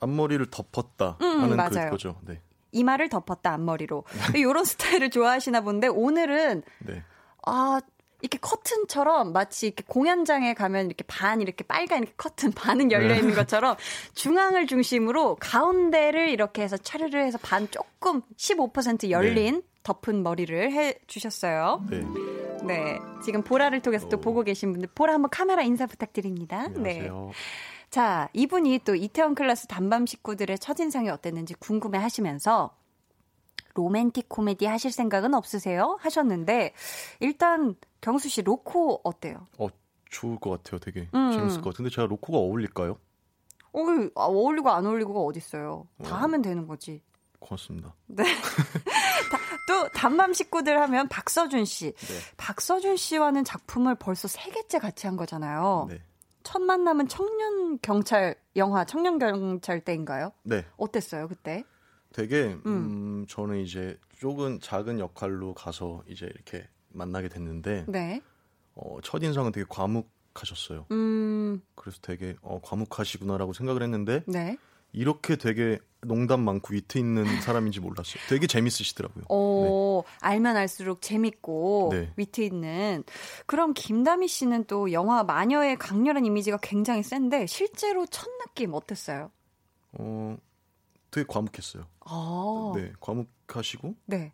앞머리를 덮었다 음, 하는 맞아요. 그 거죠. 네. 이마를 덮었다 앞머리로. 이런 스타일을 좋아하시나 본데 오늘은 네. 아 이렇게 커튼처럼 마치 이렇게 공연장에 가면 이렇게 반 이렇게 빨간 이렇게 커튼 반은 열려 있는 네. 것처럼 중앙을 중심으로 가운데를 이렇게 해서 차르르 해서 반 조금 15% 열린 네. 덮은 머리를 해 주셨어요. 네. 네. 지금 보라를 통해서 또 오. 보고 계신 분들 보라 한번 카메라 인사 부탁드립니다. 안녕하세요. 네. 자, 이분이 또 이태원 클래스 단밤 식구들의 첫인상이 어땠는지 궁금해 하시면서 로맨틱 코미디 하실 생각은 없으세요? 하셨는데 일단 경수 씨 로코 어때요? 어, 좋을 것 같아요. 되게 음. 재밌을 것 같은데 제가 로코가 어울릴까요? 어, 어울리고 안 어울리고가 어딨어요. 다 어. 하면 되는 거지. 고맙습니다. 네. 또 단밤 식구들 하면 박서준 씨. 네. 박서준 씨와는 작품을 벌써 세 개째 같이 한 거잖아요. 네. 첫 만남은 청년 경찰 영화 청년 경찰 때인가요? 네. 어땠어요 그때? 되게 음. 음 저는 이제 조금 작은 역할로 가서 이제 이렇게 만나게 됐는데 네. 어, 첫 인상은 되게 과묵하셨어요. 음. 그래서 되게 어, 과묵하시구나라고 생각을 했는데 네. 이렇게 되게 농담 많고 위트 있는 사람인지 몰랐어요. 되게 재밌으시더라고요. 어, 네. 알면 알수록 재밌고 네. 위트 있는. 그럼 김다미 씨는 또 영화 마녀의 강렬한 이미지가 굉장히 센데 실제로 첫 느낌 어땠어요? 어, 되게 과묵했어요. 아. 네, 과묵하시고 네.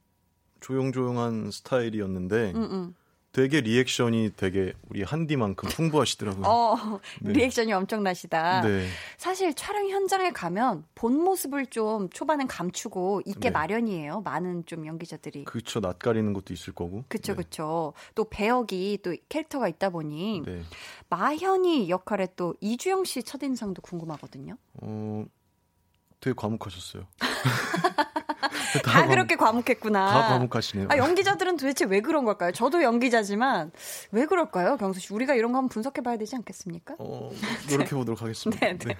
조용조용한 스타일이었는데 음 음. 음. 되게 리액션이 되게 우리 한디만큼 풍부하시더라고요. 어, 네. 리액션이 엄청나시다. 네. 사실 촬영 현장에 가면 본 모습을 좀 초반엔 감추고 있게 네. 마련이에요. 많은 좀 연기자들이. 그렇죠. 낯가리는 것도 있을 거고. 그렇죠, 그렇죠. 또 배역이 또 캐릭터가 있다 보니 네. 마현이 역할에 또 이주영 씨 첫인상도 궁금하거든요. 어, 되게 과묵하셨어요. 다, 다 그렇게 과묵했구나. 다 과묵하시네요. 아, 연기자들은 도대체 왜 그런 걸까요? 저도 연기자지만 왜 그럴까요, 경수 씨? 우리가 이런 거 한번 분석해 봐야 되지 않겠습니까? 어, 노력해 보도록 하겠습니다. 네, 네.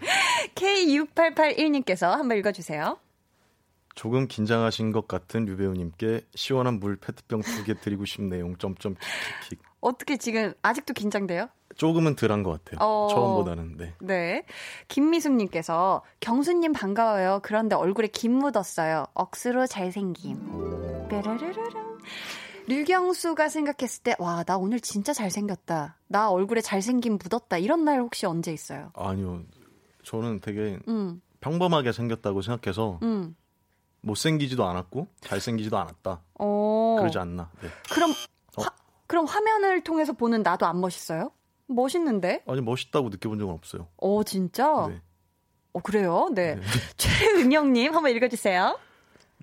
K6881님께서 한번 읽어 주세요. 조금 긴장하신 것 같은 류 배우님께 시원한 물 페트병 두 개 드리고 싶네요. 점점 킥킥킥. 어떻게 지금 아직도 긴장돼요? 조금은 덜한 것 같아요. 어... 처음보다는. 네. 네. 김미숙님께서 경수님 반가워요. 그런데 얼굴에 김 묻었어요. 억수로 잘생김. 뾰라르르릉. 류경수가 생각했을 때, 와, 나 오늘 진짜 잘생겼다. 나 얼굴에 잘생김 묻었다. 이런 날 혹시 언제 있어요? 아니요. 저는 되게 음. 평범하게 생겼다고 생각해서 음. 못생기지도 않았고 잘생기지도 않았다. 어... 그러지 않나. 네. 그럼 어? 화, 그럼 화면을 통해서 보는 나도 안 멋있어요? 멋있는데? 아니 멋있다고 느껴본 적은 없어요. 어 진짜? 네. 어 그래요? 네. 네. 최은영님 한번 읽어주세요.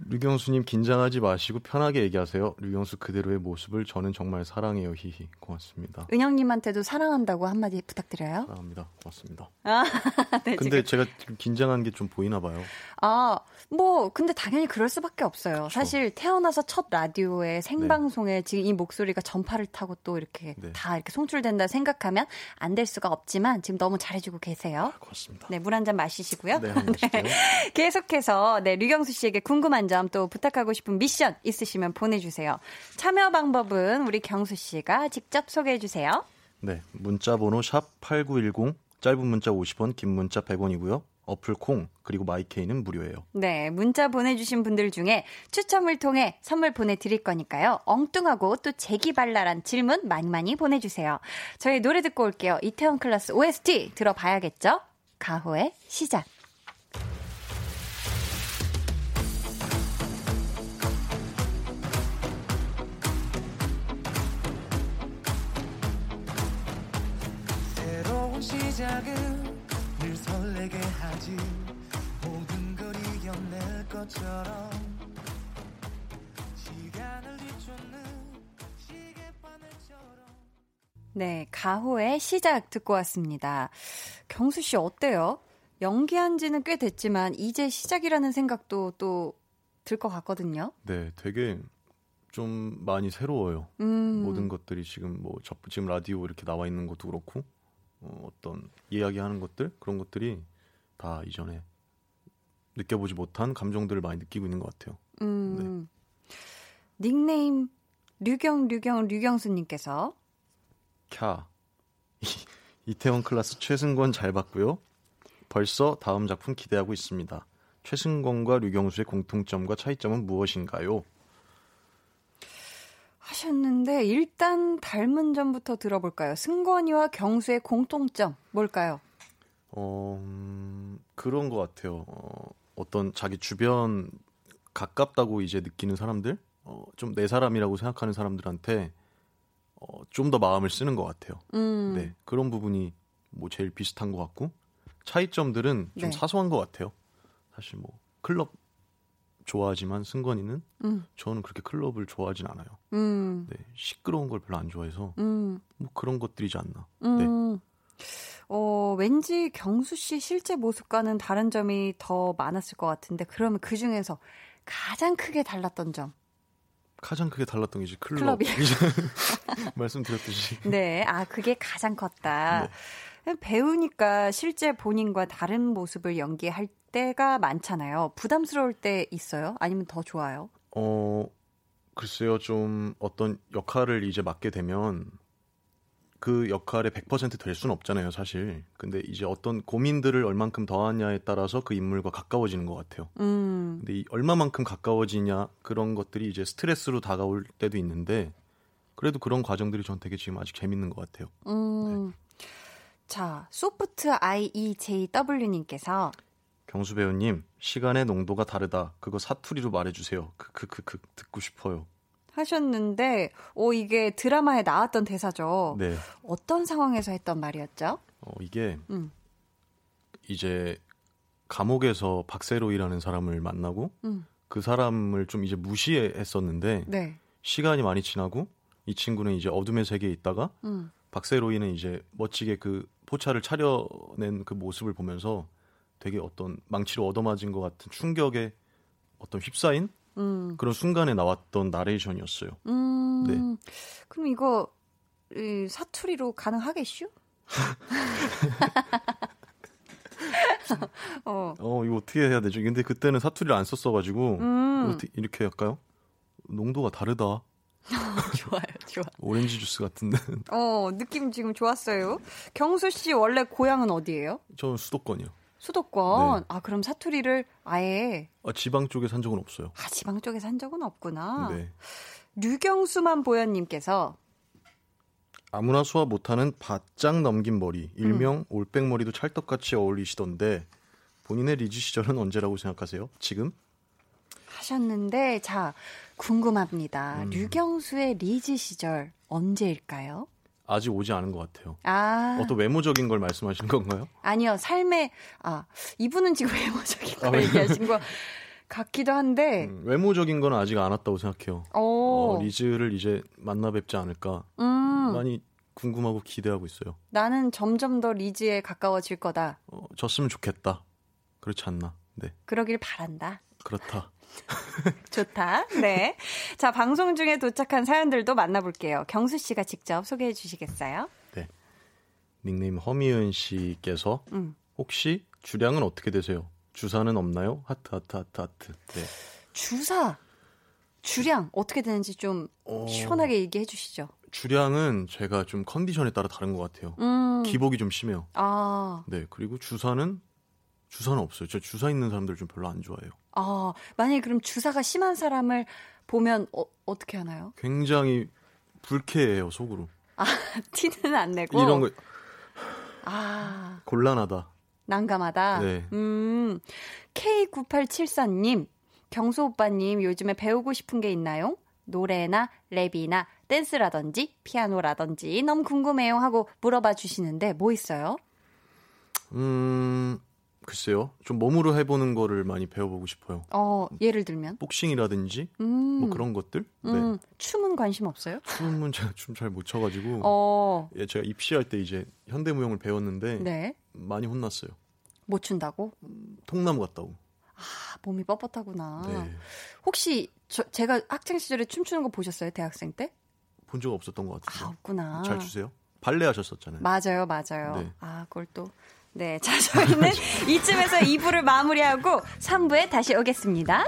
류경수님 긴장하지 마시고 편하게 얘기하세요. 류경수 그대로의 모습을 저는 정말 사랑해요. 히히 고맙습니다. 은영님한테도 사랑한다고 한마디 부탁드려요. 사랑합니다. 고맙습니다. 아, 네, 근데 지금. 제가 긴장한 게 좀 보이나 봐요. 아, 뭐 근데 당연히 그럴 수밖에 없어요. 그쵸. 사실 태어나서 첫 라디오에 생방송에 네. 지금 이 목소리가 전파를 타고 또 이렇게 네. 다 이렇게 송출된다 생각하면 안 될 수가 없지만 지금 너무 잘해주고 계세요. 아, 고맙습니다. 네, 물 한 잔 마시시고요. 네, 네. 계속해서 네 류경수 씨에게 궁금한 점 또 부탁하고 싶은 미션 있으시면 보내주세요. 참여 방법은 우리 경수 씨가 직접 소개해 주세요. 네, 문자 번호 샵 8910, 짧은 문자 50원, 긴 문자 100원이고요. 어플 콩 그리고 마이케이는 무료예요. 네, 문자 보내주신 분들 중에 추첨을 통해 선물 보내드릴 거니까요. 엉뚱하고 또 재기발랄한 질문 많이 많이 보내주세요. 저희 노래 듣고 올게요. 이태원 클래스 OST 들어봐야겠죠? 가호의 시작. 시작은 늘 설레게 하지 모든 걸 이겨낼 것처럼 시간을 뒤쫓는 시계바늘처럼 네, 가호의 시작 듣고 왔습니다. 경수 씨 어때요? 연기한 지는 꽤 됐지만 이제 시작이라는 생각도 또 들 것 같거든요. 네, 되게 좀 많이 새로워요. 음. 모든 것들이 지금 뭐 지금 라디오 이렇게 나와 있는 것도 그렇고 어, 어떤 이야기하는 것들 그런 것들이 다 이전에 느껴보지 못한 감정들을 많이 느끼고 있는 것 같아요. 음. 네. 닉네임 류경 류경 류경수님께서 캬 이태원 클라스 최승권 잘 봤고요. 벌써 다음 작품 기대하고 있습니다. 최승권과 류경수의 공통점과 차이점은 무엇인가요? 하셨는데 일단 닮은 점부터 들어볼까요? 승권이와 경수의 공통점 뭘까요? 어 음, 그런 것 같아요. 어, 어떤 자기 주변 가깝다고 이제 느끼는 사람들, 어, 좀 내 사람이라고 생각하는 사람들한테 어, 좀 더 마음을 쓰는 것 같아요. 음. 네 그런 부분이 뭐 제일 비슷한 것 같고 차이점들은 좀 네. 사소한 것 같아요. 사실 뭐 클럽 좋아하지만 승건이는 음. 저는 그렇게 클럽을 좋아하진 않아요. 음. 네, 시끄러운 걸 별로 안 좋아해서 음. 뭐 그런 것들이지 않나. 네. 음. 어, 왠지 경수 씨 실제 모습과는 다른 점이 더 많았을 것 같은데 그러면 그 중에서 가장 크게 달랐던 점. 가장 크게 달랐던 게 이제 클럽. 클럽이 말씀드렸듯이. 네, 아 그게 가장 컸다. 네. 배우니까 실제 본인과 다른 모습을 연기할 때가 많잖아요. 부담스러울 때 있어요? 아니면 더 좋아요? 어, 글쎄요. 좀 어떤 역할을 이제 맡게 되면 그 역할에 100%될 수는 없잖아요, 사실. 근데 이제 어떤 고민들을 얼만큼 더하냐에 따라서 그 인물과 가까워지는 것 같아요. 음. 근데 이 얼마만큼 가까워지냐 그런 것들이 이제 스트레스로 다가올 때도 있는데 그래도 그런 과정들이 전 되게 지금 아직 재밌는 것 같아요. 음. 네. 자, 소프트 IEJW님께서 경수 배우님 시간의 농도가 다르다. 그거 사투리로 말해주세요. 그그그 그, 듣고 싶어요. 하셨는데, 오, 이게 드라마에 나왔던 대사죠. 네. 어떤 상황에서 했던 말이었죠? 어, 이게, 음. 이제, 감옥에서 박세로이라는 사람을 만나고, 음. 그 사람을 좀 이제 무시했었는데, 네. 시간이 많이 지나고, 이 친구는 이제 어둠의 세계에 있다가, 음. 박세로이는 이제 멋지게 그 포차를 차려낸 그 모습을 보면서 되게 어떤 망치로 얻어맞은 것 같은 충격에 어떤 휩싸인 음. 그런 순간에 나왔던 나레이션이었어요. 음. 네. 그럼 이거 이, 사투리로 가능하겠슈? 어. 어, 이거 어떻게 해야 되죠? 근데 그때는 사투리를 안 썼어가지고 음. 어떻게 이렇게 할까요? 농도가 다르다. 좋아요, 좋아. 오렌지 주스 같은데. 어, 느낌 지금 좋았어요. 경수 씨 원래 고향은 어디예요? 저는 수도권이요. 수도권. 네. 아, 그럼 사투리를 아예. 아, 지방 쪽에 산 적은 없어요. 아, 지방 쪽에 산 적은 없구나. 네. 류경수만 보현님께서 아무나 수화 못하는 바짝 넘긴 머리, 일명 음. 올백머리도 찰떡같이 어울리시던데 본인의 리즈 시절은 언제라고 생각하세요? 지금? 하셨는데 자 궁금합니다. 음. 류경수의 리즈 시절 언제일까요? 아직 오지 않은 것 같아요. 아. 어떤 외모적인 걸 말씀하시는 건가요? 아니요, 삶의, 아, 이분은 지금 외모적인 걸 아, 얘기하신 거 같기도 한데. 음, 외모적인 건 아직 안 왔다고 생각해요. 어, 리즈를 이제 만나 뵙지 않을까. 음. 많이 궁금하고 기대하고 있어요. 나는 점점 더 리즈에 가까워질 거다. 어, 졌으면 좋겠다. 그렇지 않나. 네. 그러길 바란다. 그렇다. 좋다. 네. 자, 방송 중에 도착한 사연들도 만나볼게요. 경수 씨가 직접 소개해 주시겠어요? 네. 닉네임 허미은 씨께서 음. 혹시 주량은 어떻게 되세요? 주사는 없나요? 하트 하트 하트 하트. 네. 주사 주량 어떻게 되는지 좀 어... 시원하게 얘기해 주시죠. 주량은 제가 좀 컨디션에 따라 다른 것 같아요. 음. 기복이 좀 심해요. 아. 네. 그리고 주사는 주사는 없어요. 저 주사 있는 사람들 좀 별로 안 좋아해요. 아, 만약에 그럼 주사가 심한 사람을 보면 어, 어떻게 하나요? 굉장히 불쾌해요, 속으로. 아, 티는 안 내고? 이런 거. 아. 곤란하다. 난감하다? 네. 음, K9874님, 경수 오빠님 요즘에 배우고 싶은 게 있나요? 노래나 랩이나 댄스라든지 피아노라든지 너무 궁금해요 하고 물어봐 주시는데 뭐 있어요? 음, 글쎄요. 좀 몸으로 해보는 거를 많이 배워보고 싶어요. 어, 예를 들면? 복싱이라든지, 음. 뭐 그런 것들? 네. 음, 춤은 관심 없어요? 춤은 제가 춤 잘 못 춰가지고, 어. 예, 제가 입시할 때 이제 현대무용을 배웠는데, 네. 많이 혼났어요. 못 춘다고? 음, 통나무 같다고. 아, 몸이 뻣뻣하구나. 네. 혹시 저, 제가 학창 시절에 춤추는 거 보셨어요? 대학생 때? 본 적 없었던 것 같아요. 아, 없구나. 잘 추세요? 발레 하셨었잖아요. 맞아요, 맞아요. 네. 아, 그걸 또 네, 자, 저희는 이쯤에서 2부를 마무리하고 3부에 다시 오겠습니다.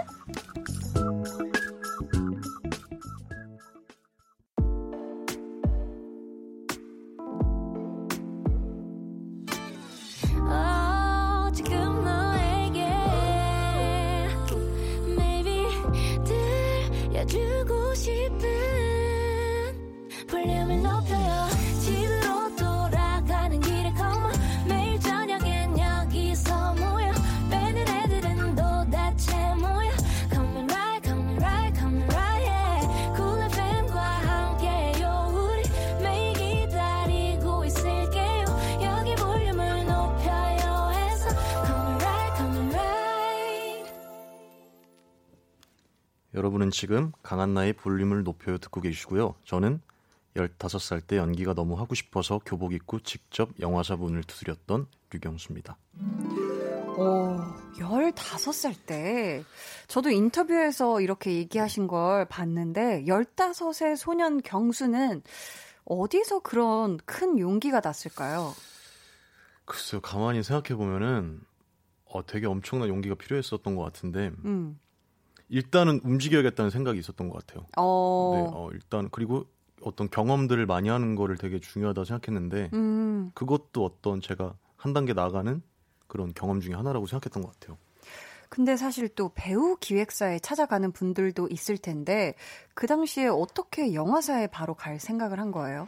여러분은 지금 강한나의 볼륨을 높여 듣고 계시고요. 저는 15살 때 연기가 너무 하고 싶어서 교복 입고 직접 영화사 문을 두드렸던 류경수입니다. 오, 15살 때 저도 인터뷰에서 이렇게 얘기하신 걸 봤는데 15세 소년 경수는 어디서 그런 큰 용기가 났을까요? 글쎄요, 가만히 생각해 보면은 어, 되게 엄청난 용기가 필요했었던 것 같은데 음. 일단은 움직여야겠다는 생각이 있었던 것 같아요. 어. 네, 어, 일단 그리고 어떤 경험들을 많이 하는 거를 되게 중요하다 생각했는데 음. 그것도 어떤 제가 한 단계 나가는 그런 경험 중에 하나라고 생각했던 것 같아요. 근데 사실 또 배우 기획사에 찾아가는 분들도 있을 텐데 그 당시에 어떻게 영화사에 바로 갈 생각을 한 거예요?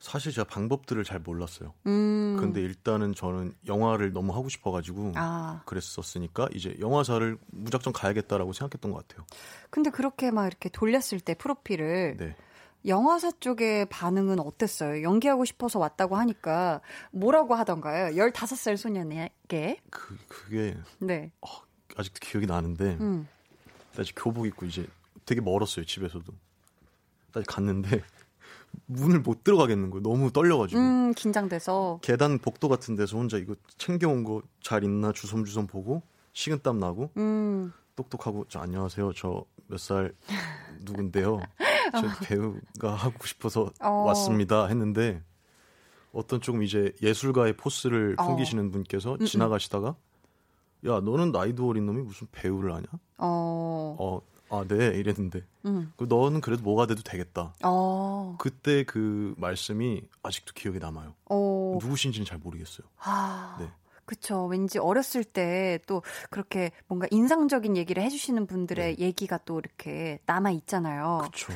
사실 제가 방법들을 잘 몰랐어요. 음. 근데 일단은 저는 영화를 너무 하고 싶어가지고 아. 그랬었으니까 이제 영화사를 무작정 가야겠다라고 생각했던 것 같아요. 근데 그렇게 막 이렇게 돌렸을 때 프로필을 네. 영화사 쪽의 반응은 어땠어요? 연기하고 싶어서 왔다고 하니까 뭐라고 하던가요? 15살 소년에게? 그, 그게. 네. 어, 아직도 기억이 나는데. 음. 아직 교복 입고 이제 되게 멀었어요, 집에서도. 다시 갔는데. 문을 못 들어가겠는 거예요. 너무 떨려가지고. 음, 긴장돼서. 계단 복도 같은 데서 혼자 이거 챙겨온 거 잘 있나 주섬주섬 보고 식은땀 나고 음. 똑똑하고 저 안녕하세요. 저 몇 살 누군데요. 저 배우가 하고 싶어서 어. 왔습니다 했는데 어떤 조금 이제 예술가의 포스를 어. 풍기시는 어. 분께서 음, 음. 지나가시다가 야 너는 나이도 어린 놈이 무슨 배우를 하냐? 어, 어 아, 네, 이랬는데. 음. 그 너는 그래도 뭐가 돼도 되겠다. 어. 그때 그 말씀이 아직도 기억에 남아요. 어. 누구신지는 잘 모르겠어요. 아. 네. 그쵸. 왠지 어렸을 때 또 그렇게 뭔가 인상적인 얘기를 해주시는 분들의 네. 얘기가 또 이렇게 남아 있잖아요. 그쵸.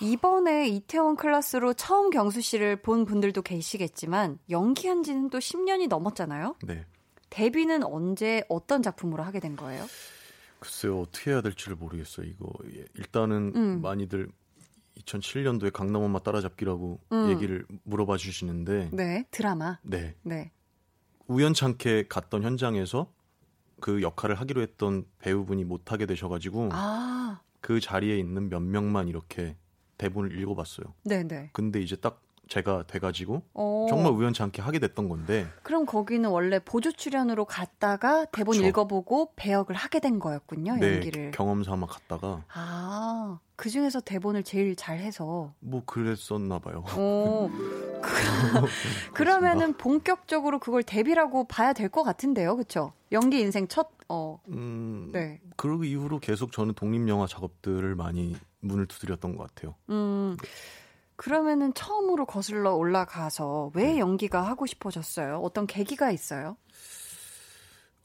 이번에 이태원 클래스로 처음 경수 씨를 본 분들도 계시겠지만 연기한 지는 또 10년이 넘었잖아요. 네. 데뷔는 언제 어떤 작품으로 하게 된 거예요? 글쎄요 어떻게 해야 될지를 모르겠어요. 이거 예, 일단은 음. 많이들 2007년도에 강남 엄마 따라잡기라고 음. 얘기를 물어봐 주시는데 네 드라마 네. 네 우연찮게 갔던 현장에서 그 역할을 하기로 했던 배우분이 못 하게 되셔가지고 아. 그 자리에 있는 몇 명만 이렇게 대본을 읽어봤어요. 네네. 근데 이제 딱 제가 돼가지고 오. 어. 정말 우연치 않게 하게 됐던 건데. 그럼 거기는 원래 보조 출연으로 갔다가 대본 그쵸. 읽어보고 배역을 하게 된 거였군요. 네, 연기를. 경험 삼아 갔다가. 아. 그 중에서 대본을 제일 잘해서. 뭐 그랬었나 봐요. 오. 그러면은 본격적으로 그걸 데뷔라고 봐야 될 것 같은데요, 그렇죠? 연기 인생 첫. 어. 음. 네. 그 이후로 계속 저는 독립 영화 작업들을 많이 문을 두드렸던 것 같아요. 음. 네. 그러면은 처음으로 거슬러 올라가서 왜 네. 연기가 하고 싶어졌어요? 어떤 계기가 있어요?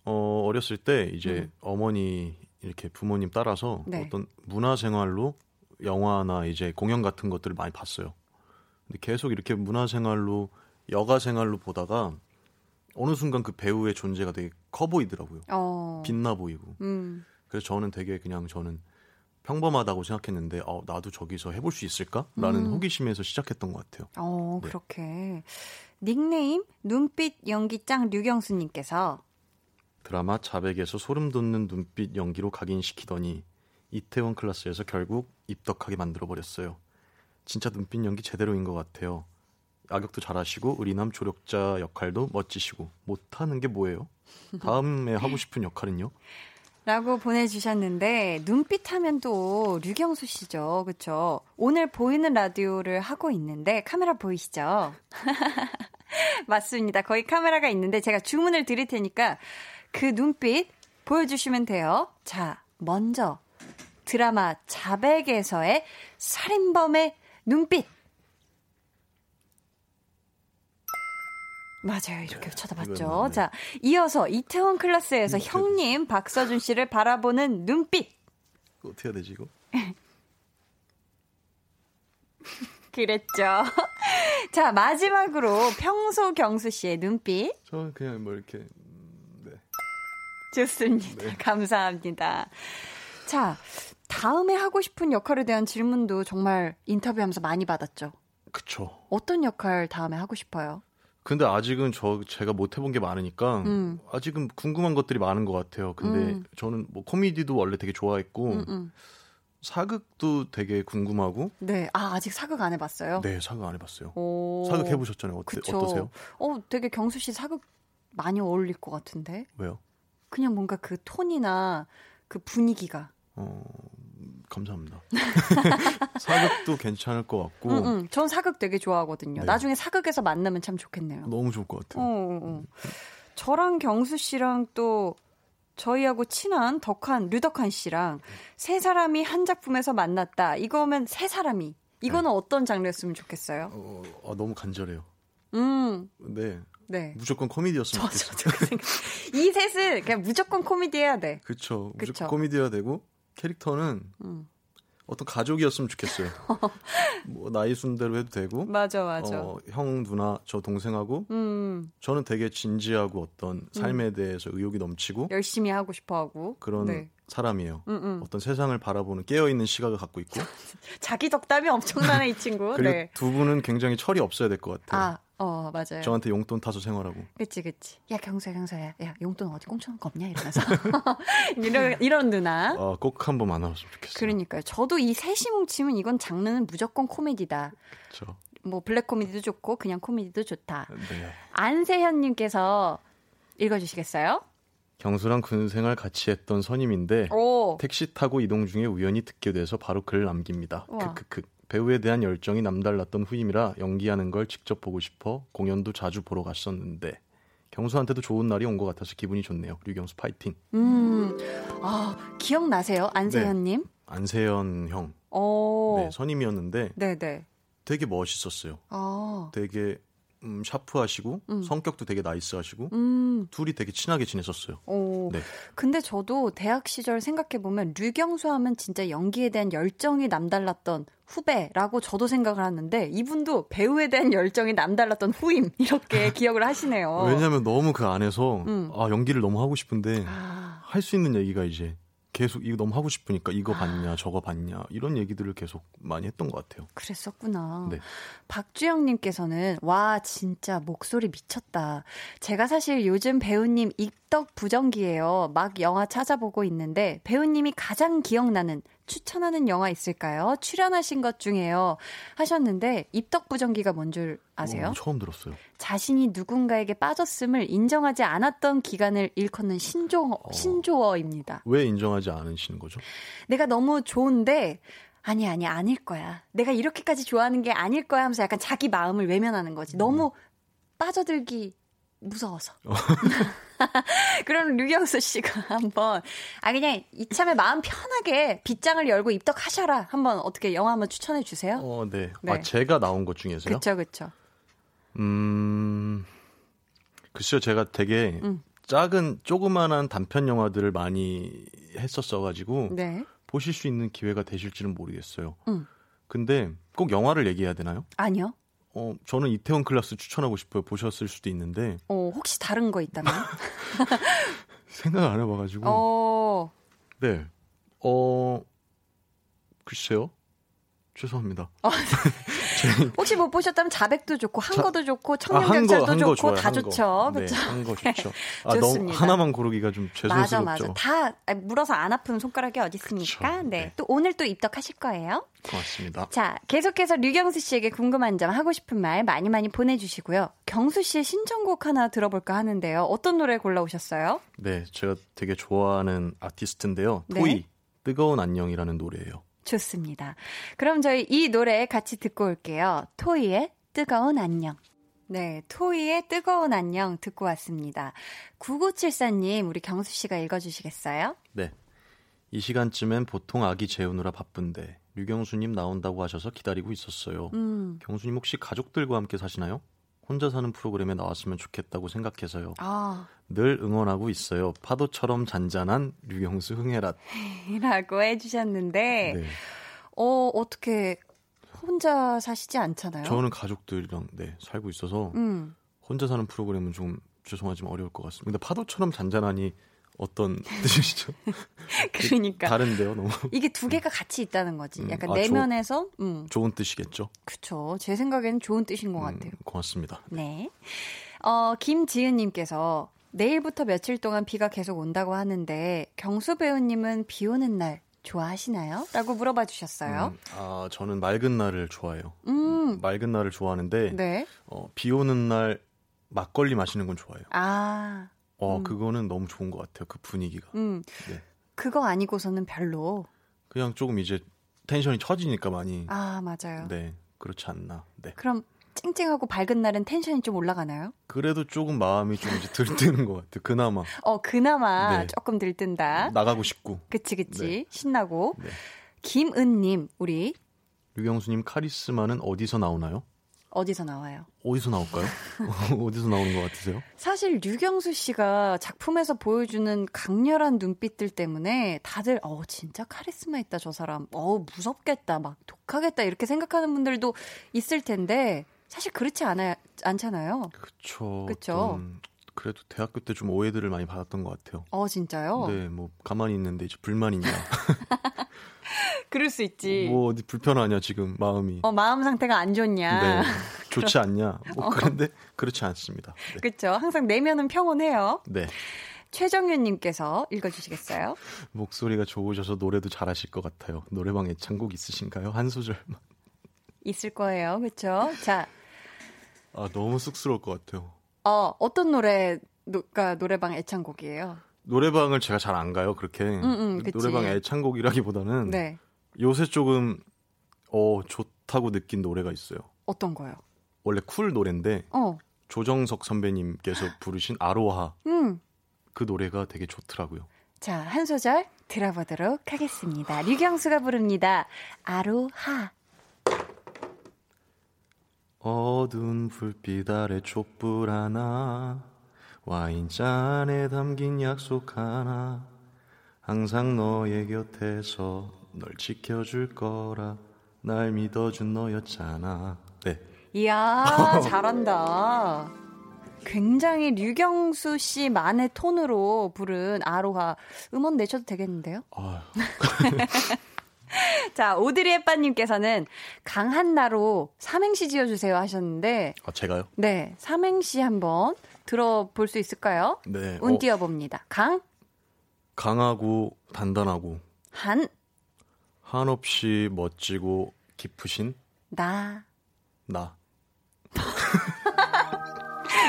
어, 어렸을 때 이제 음. 어머니 이렇게 부모님 따라서 네. 어떤 문화 생활로 영화나 이제 공연 같은 것들을 많이 봤어요. 근데 계속 이렇게 문화 생활로 여가 생활로 보다가 어느 순간 그 배우의 존재가 되게 커 보이더라고요. 어. 빛나 보이고. 음. 그래서 저는 되게 그냥 저는 평범하다고 생각했는데 어, 나도 저기서 해볼 수 있을까라는 음. 호기심에서 시작했던 것 같아요. 어 네. 그렇게 닉네임 눈빛 연기짱 류경수님께서 드라마 자백에서 소름 돋는 눈빛 연기로 각인시키더니 이태원 클래스에서 결국 입덕하게 만들어 버렸어요. 진짜 눈빛 연기 제대로인 것 같아요. 악역도 잘하시고 의리남 조력자 역할도 멋지시고 못하는 게 뭐예요? 다음에 하고 싶은 역할은요? 라고 보내주셨는데 눈빛 하면 또 류경수 씨죠. 그쵸? 오늘 보이는 라디오를 하고 있는데 카메라 보이시죠? 맞습니다. 거의 카메라가 있는데 제가 주문을 드릴 테니까 그 눈빛 보여주시면 돼요. 자, 먼저 드라마 자백에서의 살인범의 눈빛 맞아요. 이렇게 네, 쳐다봤죠. 자, 이어서 이태원 클래스에서 음, 형님 박서준 씨를 바라보는 눈빛. 어떻게 해야 되지, 이거? 그랬죠. 자, 마지막으로 평소 경수 씨의 눈빛. 저는 그냥 뭐 이렇게, 음, 네. 좋습니다. 네. 감사합니다. 자, 다음에 하고 싶은 역할에 대한 질문도 정말 인터뷰하면서 많이 받았죠. 그쵸. 어떤 역할 다음에 하고 싶어요? 근데 아직은 저 제가 못 해본 게 많으니까 음. 아직은 궁금한 것들이 많은 것 같아요. 근데 음. 저는 뭐 코미디도 원래 되게 좋아했고 음, 음. 사극도 되게 궁금하고. 네, 아 아직 사극 안 해봤어요? 네, 사극 안 해봤어요. 오. 사극 해보셨잖아요. 어때, 어떠세요? 어, 되게 경수 씨 사극 많이 어울릴 것 같은데. 왜요? 그냥 뭔가 그 톤이나 그 분위기가. 어, 감사합니다. 사극도 괜찮을 것 같고. 응, 응. 전 사극 되게 좋아하거든요. 네. 나중에 사극에서 만나면 참 좋겠네요. 너무 좋을 것 같아요. 어, 어, 어. 저랑 경수 씨랑 또 저희하고 친한 덕한 류덕한 씨랑 세 사람이 한 작품에서 만났다. 이거면 세 사람이 이거는 네. 어떤 장르였으면 좋겠어요? 어, 어, 너무 간절해요. 음. 네. 네. 무조건 코미디였으면 좋겠어요. 이 셋은 그냥 무조건 코미디 해야 돼. 그렇죠. 무조건 코미디 해야 되고 캐릭터는 음. 어떤 가족이었으면 좋겠어요. 뭐 나이 순대로 해도 되고. 맞아, 맞아. 어, 형, 누나, 저 동생하고. 음. 저는 되게 진지하고 어떤 삶에 음. 대해서 의욕이 넘치고. 열심히 하고 싶어하고. 그런 네. 사람이에요. 음음. 음. 어떤 세상을 바라보는 깨어 있는 시각을 갖고 있고. 자기 덕담이 엄청나네 이 친구. 그리고 네. 두 분은 굉장히 철이 없어야 될 것 같아요. 아, 어, 맞아요. 저한테 용돈 타서 생활하고. 그치, 그치. 야, 경수야, 경수야. 야, 용돈 어디 꽁쳐놓은 거 없냐? 이러면서. 이런, 이런 누나. 어, 꼭 한 번 만나봤으면 좋겠어요. 그러니까요. 저도 이 셋이 뭉치면 이건 장르는 무조건 코미디다. 그쵸. 뭐, 블랙 코미디도 좋고, 그냥 코미디도 좋다. 네. 안세현님께서 읽어주시겠어요? 경수랑 군 생활 같이 했던 선임인데 오. 택시 타고 이동 중에 우연히 듣게 돼서 바로 글을 남깁니다. 크크크. 배우에 대한 열정이 남달랐던 후임이라 연기하는 걸 직접 보고 싶어 공연도 자주 보러 갔었는데 경수한테도 좋은 날이 온 것 같아서 기분이 좋네요. 류경수 파이팅. 음, 아 기억나세요, 안세현님? 네, 안세현 형. 오. 네, 선임이었는데. 네네. 되게 멋있었어요. 아. 되게 음, 샤프하시고 음. 성격도 되게 나이스하시고 음. 둘이 되게 친하게 지냈었어요. 오. 네. 근데 저도 대학 시절 생각해 보면 류경수 하면 진짜 연기에 대한 열정이 남달랐던 후배라고 저도 생각을 하는데 이분도 배우에 대한 열정이 남달랐던 후임 이렇게 기억을 하시네요. 왜냐하면 너무 그 안에서 음. 아 연기를 너무 하고 싶은데 아. 할수 있는 얘기가 이제 계속 이거 너무 하고 싶으니까 이거 봤냐 저거 봤냐 이런 얘기들을 계속 많이 했던 것 같아요. 그랬었구나. 네. 박주영님께서는 와 진짜 목소리 미쳤다. 제가 사실 요즘 배우님 입덕 부정기예요. 막 영화 찾아보고 있는데 배우님이 가장 기억나는 추천하는 영화 있을까요? 출연하신 것 중에요. 하셨는데 입덕 부정기가 뭔 줄 아세요? 오, 처음 들었어요. 자신이 누군가에게 빠졌음을 인정하지 않았던 기간을 일컫는 신조 어, 신조어입니다. 왜 인정하지 않으시는 거죠? 내가 너무 좋은데 아니 아니 아닐 거야. 내가 이렇게까지 좋아하는 게 아닐 거야 하면서 약간 자기 마음을 외면하는 거지. 너무 음. 빠져들기 무서워서. 어. 그럼 류경수 씨가 한번 아 그냥 이참에 마음 편하게 빗장을 열고 입덕하셔라. 한번 어떻게 영화 한번 추천해 주세요. 어, 네. 네. 아 제가 나온 것 중에서요? 그렇죠, 그렇죠. 음, 글쎄요, 제가 되게 음. 작은 조그만한 단편 영화들을 많이 했었어가지고 네. 보실 수 있는 기회가 되실지는 모르겠어요. 음. 근데 꼭 영화를 얘기해야 되나요? 아니요. 어, 저는 이태원 클라스 추천하고 싶어요. 보셨을 수도 있는데. 어, 혹시 다른 거 있다면? 생각 안 해봐가지고. 어. 네. 어, 글쎄요. 죄송합니다. 어, 혹시 못 보셨다면 자백도 좋고 한거도 좋고 청년경찰도 아, 좋고 좋아요, 다 좋죠. 그렇죠. 네, 한거 좋죠. 아, 너무 하나만 고르기가 좀 죄송스럽죠. 맞아 맞아. 다 물어서 안 아픈 손가락이 어디 있습니까? 네. 네. 또 오늘 또 입덕하실 거예요. 고맙습니다. 자, 계속해서 류경수 씨에게 궁금한 점 하고 싶은 말 많이 많이 보내 주시고요. 경수 씨의 신청곡 하나 들어볼까 하는데요. 어떤 노래 골라 오셨어요? 네, 제가 되게 좋아하는 아티스트인데요. 네. 토이 뜨거운 안녕이라는 노래예요. 좋습니다. 그럼 저희 이 노래 같이 듣고 올게요. 토이의 뜨거운 안녕. 네, 토이의 뜨거운 안녕 듣고 왔습니다. 9974님, 우리 경수 씨가 읽어주시겠어요? 네. 이 시간쯤엔 보통 아기 재우느라 바쁜데 류경수님 나온다고 하셔서 기다리고 있었어요. 음. 경수님 혹시 가족들과 함께 사시나요? 혼자 사는 프로그램에 나왔으면 좋겠다고 생각해서요. 아. 늘 응원하고 있어요. 파도처럼 잔잔한 류경수 흥해라. 라고 해주셨는데, 네. 어, 어떻게 혼자 사시지 않잖아요? 저는 가족들이랑 네, 살고 있어서, 음. 혼자 사는 프로그램은 좀 죄송하지만 어려울 것 같습니다. 근데 파도처럼 잔잔하니 어떤 뜻이시죠? 그러니까 다른데요, 너무. 이게 두 개가 같이 있다는 거지. 음, 약간 아, 내면에서 조, 음. 좋은 뜻이겠죠. 그렇죠. 제 생각에는 좋은 뜻인 것 음, 같아요. 고맙습니다. 네. 어, 김지은 님께서 내일부터 며칠 동안 비가 계속 온다고 하는데 경수 배우님은 비 오는 날 좋아하시나요? 라고 물어봐 주셨어요. 음, 아, 저는 맑은 날을 좋아해요. 음. 맑은 날을 좋아하는데 네. 어, 비 오는 날 막걸리 마시는 건 좋아해요. 아. 어, 음. 그거는 너무 좋은 것 같아요. 그 분위기가. 음. 네. 그거 아니고서는 별로. 그냥 조금 이제 텐션이 처지니까 많이. 아, 맞아요. 네. 그렇지 않나. 네. 그럼 찡찡하고 밝은 날은 텐션이 좀 올라가나요? 그래도 조금 마음이 좀 이제 들뜨는 것 같아요. 그나마. 어, 그나마 네. 조금 들뜬다. 나가고 싶고. 그치, 그치. 네. 신나고. 네. 김은님, 우리 유경수님 카리스마는 어디서 나오나요? 어디서 나와요? 어디서 나올까요? 어디서 나오는 것 같으세요? 사실 류경수 씨가 작품에서 보여주는 강렬한 눈빛들 때문에 다들 어 진짜 카리스마 있다 저 사람. 어 무섭겠다 막 독하겠다 이렇게 생각하는 분들도 있을 텐데 사실 그렇지 않아 않잖아요. 그렇죠. 그렇죠. 그래도 대학교 때 좀 오해들을 많이 받았던 것 같아요. 어 진짜요? 네, 뭐 가만히 있는데 이제 불만 있냐. 그럴 수 있지. 뭐 어디 불편하냐 지금 마음이. 어 마음 상태가 안 좋냐. 네. 좋지 않냐. 뭐 어. 그런데 그렇지 않습니다. 네. 그렇죠. 항상 내면은 평온해요. 네. 최정윤님께서 읽어주시겠어요? 목소리가 좋으셔서 노래도 잘하실 것 같아요. 노래방 애창곡 있으신가요? 한 소절만. 있을 거예요. 그렇죠? 자. 아 너무 쑥스러울 것 같아요. 어 어떤 노래 가 노래방 애창곡이에요? 노래방을 제가 잘 안 가요. 그렇게 음, 음, 노래방 애창곡이라기보다는 네. 요새 조금 어 좋다고 느낀 노래가 있어요. 어떤 거요? 원래 쿨 노래인데 어. 조정석 선배님께서 부르신 아로하 음. 그 노래가 되게 좋더라고요. 자, 한 소절 들어보도록 하겠습니다. 류경수가 부릅니다. 아로하. 어두운 불빛 아래 촛불 하나 와인잔에 담긴 약속 하나 항상 너의 곁에서 널 지켜줄 거라 날 믿어준 너였잖아. 네. 이야, 잘한다. 굉장히 류경수 씨만의 톤으로 부른 아로하 음원 내셔도 되겠는데요? 자, 오드리 햇빠님께서는 강한나로 삼행시 지어주세요 하셨는데. 아, 제가요? 네. 삼행시 한번 들어볼 수 있을까요? 네. 운 어, 띄워봅니다. 강. 강하고 단단하고. 한. 한없이 멋지고 깊으신. 나. 나.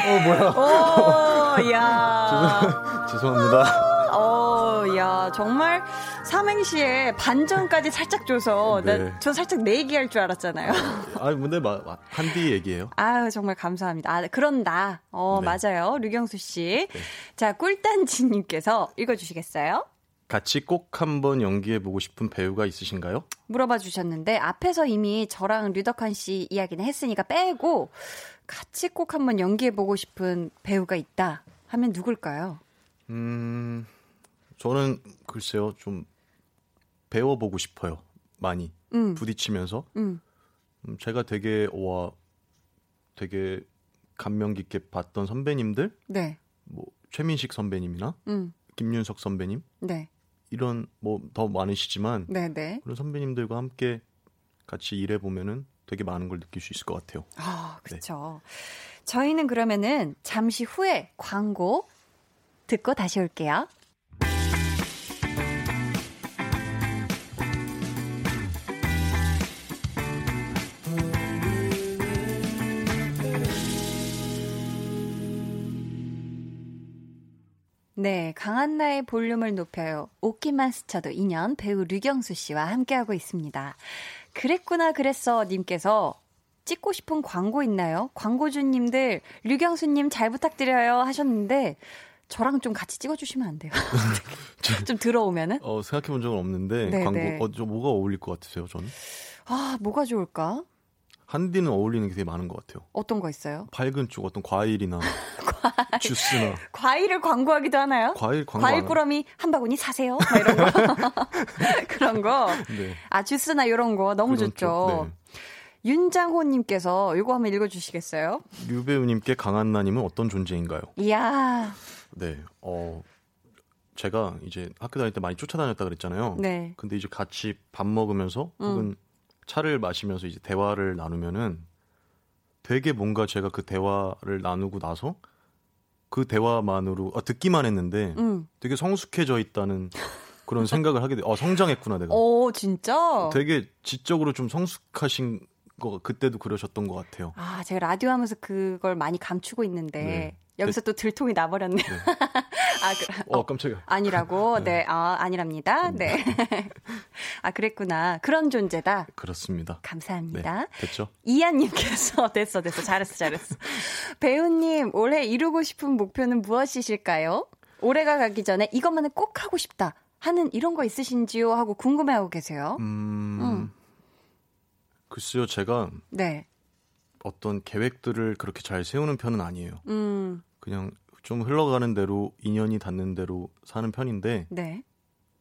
어, 뭐야. 오, 야. 죄송합니다. 어, 야, 정말 삼행시에 반전까지 살짝 줘서 네. 나저 살짝 내 얘기할 줄 알았잖아요. 아, 근데 마, 한디 얘기예요. 아유, 정말 감사합니다. 아, 그런 나. 어, 네. 맞아요. 류경수 씨. 네. 자, 꿀단지 님께서 읽어 주시겠어요? 같이 꼭 한번 연기해 보고 싶은 배우가 있으신가요? 물어봐 주셨는데 앞에서 이미 저랑 류덕환 씨 이야기는 했으니까 빼고 같이 꼭 한번 연기해 보고 싶은 배우가 있다 하면 누굴까요? 음. 저는 글쎄요 좀 배워보고 싶어요 많이 음. 부딪히면서 음. 음, 제가 되게 와 되게 감명 깊게 봤던 선배님들 네. 뭐 최민식 선배님이나 음. 김윤석 선배님 네. 이런 뭐 더 많으시지만 네네. 네. 그런 선배님들과 함께 같이 일해 보면은 되게 많은 걸 느낄 수 있을 것 같아요. 아, 그렇죠. 네. 저희는 그러면은 잠시 후에 광고 듣고 다시 올게요. 네, 강한나의 볼륨을 높여요. 옷기만 스쳐도 인연 배우 류경수 씨와 함께하고 있습니다. 그랬구나 그랬어 님께서 찍고 싶은 광고 있나요? 광고주님들 류경수님 잘 부탁드려요 하셨는데 저랑 좀 같이 찍어주시면 안 돼요? 좀 들어오면은? 어, 생각해본 적은 없는데 네네. 광고 네. 어, 저 뭐가 어울릴 것 같으세요, 저는? 아, 뭐가 좋을까? 한디는 어울리는 게 되게 많은 것 같아요. 어떤 거 있어요? 밝은 쪽 어떤 과일이나 과일. 주스나 과일을 광고하기도 하나요? 과일 광고 과일 꾸러미 한 바구니 사세요. 이런 거 그런 거. 네. 아 주스나 이런 거 너무 좋죠. 쪽, 네. 윤장호님께서 이거 한번 읽어주시겠어요? 류배우님께 강한나님은 어떤 존재인가요? 이야. 네. 어 제가 이제 학교 다닐 때 많이 쫓아다녔다 그랬잖아요. 네. 근데 이제 같이 밥 먹으면서 음. 혹은 차를 마시면서 이제 대화를 나누면은 되게 뭔가 제가 그 대화를 나누고 나서 그 대화만으로 아, 듣기만 했는데 음. 되게 성숙해져 있다는 그런 생각을 하게 돼. 어, 성장했구나 내가. 오, 진짜? 되게 지적으로 좀 성숙하신 거 그때도 그러셨던 것 같아요. 아, 제가 라디오 하면서 그걸 많이 감추고 있는데 네. 여기서 또 들통이 나버렸네. 네. 아, 그, 어, 깜짝이야. 아니라고? 네. 네, 아, 아니랍니다. 네. 아, 그랬구나. 그런 존재다. 그렇습니다. 감사합니다. 네, 됐죠? 이한님께서, 됐어, 됐어. 잘했어, 잘했어. 배우님, 올해 이루고 싶은 목표는 무엇이실까요? 올해가 가기 전에 이것만은 꼭 하고 싶다. 하는 이런 거 있으신지요? 하고 궁금해하고 계세요. 음. 음. 글쎄요, 제가 네. 어떤 계획들을 그렇게 잘 세우는 편은 아니에요. 음. 그냥 좀 흘러가는 대로 인연이 닿는 대로 사는 편인데 네.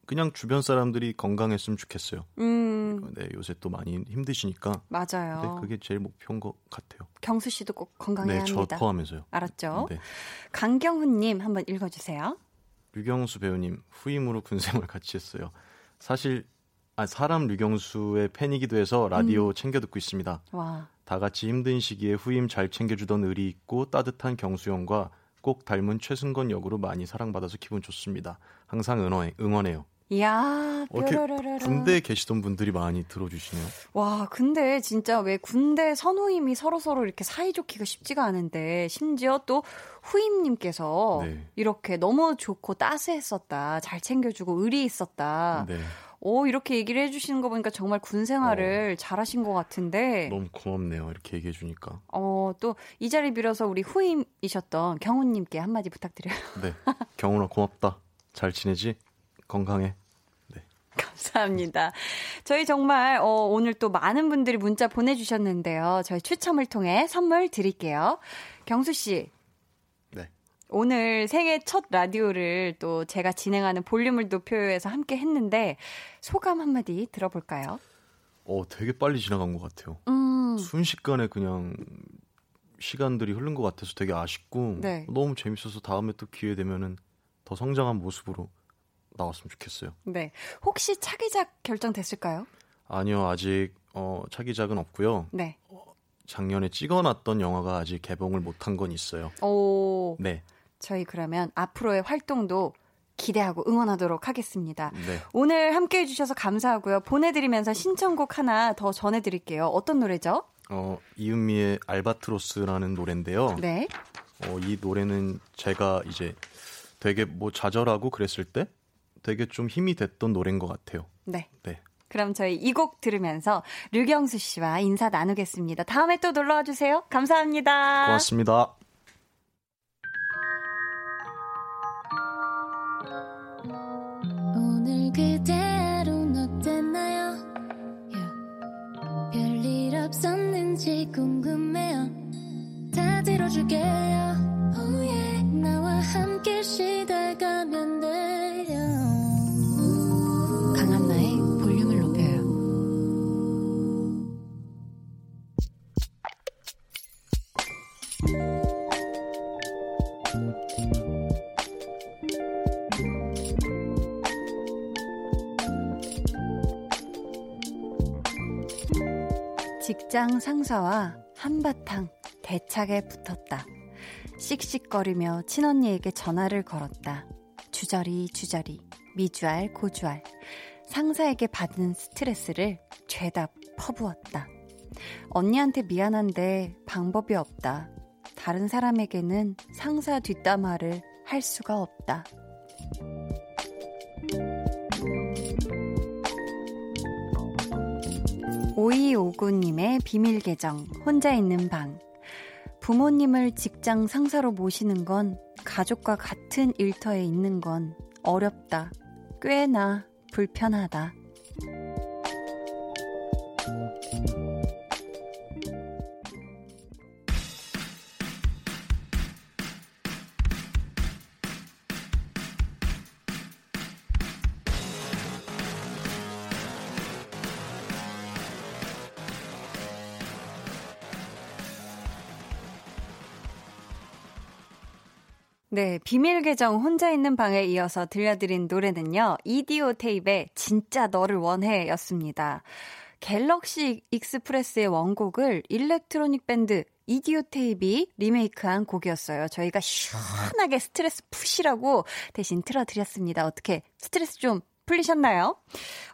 그냥 주변 사람들이 건강했으면 좋겠어요. 음. 네, 요새 또 많이 힘드시니까. 맞아요. 네, 그게 제일 목표인 것 같아요. 경수 씨도 꼭 건강해야 네, 합니다. 저 포함해서요. 알았죠? 네. 강경훈님 한번 읽어주세요. 류경수 배우님 후임으로 군생활 같이 했어요. 사실 아, 사람 류경수의 팬이기도 해서 라디오 음. 챙겨 듣고 있습니다. 와. 다 같이 힘든 시기에 후임 잘 챙겨주던 의리 있고 따뜻한 경수 형과 꼭 닮은 최승건 역으로 많이 사랑받아서 기분 좋습니다. 항상 응원해, 응원해요. 이야, 뾰로로로로. 군대에 계시던 분들이 많이 들어주시네요. 와, 근데 진짜 왜 군대 선후임이 서로서로 이렇게 사이좋기가 쉽지가 않은데, 심지어 또 후임님께서 네. 이렇게 너무 좋고 따스했었다, 잘 챙겨주고 의리 있었다. 네. 오, 이렇게 얘기를 해주시는 거 보니까 정말 군 생활을 어. 잘하신 것 같은데. 너무 고맙네요. 이렇게 얘기해주니까. 어, 또 이 자리 빌어서 우리 후임이셨던 경훈님께 한마디 부탁드려요. 네. 경훈아, 고맙다. 잘 지내지? 건강해. 감사합니다. 저희 정말 어, 오늘 또 많은 분들이 문자 보내주셨는데요. 저희 추첨을 통해 선물 드릴게요. 경수 씨. 네. 오늘 생애 첫 라디오를 또 제가 진행하는 볼륨을 높여요에서 함께 했는데 소감 한마디 들어볼까요? 어, 되게 빨리 지나간 것 같아요. 음. 순식간에 그냥 시간들이 흐른 것 같아서 되게 아쉽고 네. 너무 재밌어서 다음에 또 기회 되면은 더 성장한 모습으로 나왔으면 좋겠어요. 네. 혹시 차기작 결정됐을까요? 아니요, 아직 어, 차기작은 없고요. 네. 어, 작년에 찍어놨던 영화가 아직 개봉을 못한 건 있어요. 오. 네. 저희 그러면 앞으로의 활동도 기대하고 응원하도록 하겠습니다. 네. 오늘 함께 해주셔서 감사하고요. 보내드리면서 신청곡 하나 더 전해드릴게요. 어떤 노래죠? 어, 이은미의 알바트로스라는 노래인데요. 네. 어, 이 노래는 제가 이제 되게 뭐 좌절하고 그랬을 때 되게 좀 힘이 됐던 노래인 것 같아요. 네. 네. 그럼 저희 이 곡 들으면서 류경수 씨와 인사 나누겠습니다. 다음에 또 놀러와 주세요. 감사합니다. 고맙습니다. 궁금해요. 다 들어줄게요. Oh yeah. 나와 함께 쉬다 직장 상사와 한바탕 대차게 붙었다. 씩씩거리며 친언니에게 전화를 걸었다. 주저리 주저리 미주알 고주알 상사에게 받은 스트레스를 죄다 퍼부었다. 언니한테 미안한데 방법이 없다. 다른 사람에게는 상사 뒷담화를 할 수가 없다. 오이오구님의 비밀 계정, 혼자 있는 방. 부모님을 직장 상사로 모시는 건 가족과 같은 일터에 있는 건 어렵다. 꽤나 불편하다. 네, 비밀 계정 혼자 있는 방에 이어서 들려드린 노래는요. 이디오 테이프의 진짜 너를 원해 였습니다. 갤럭시 익스프레스의 원곡을 일렉트로닉 밴드 이디오 테이프 리메이크한 곡이었어요. 저희가 시원하게 스트레스 푸시라고 대신 틀어드렸습니다. 어떻게 스트레스 좀 풀리셨나요?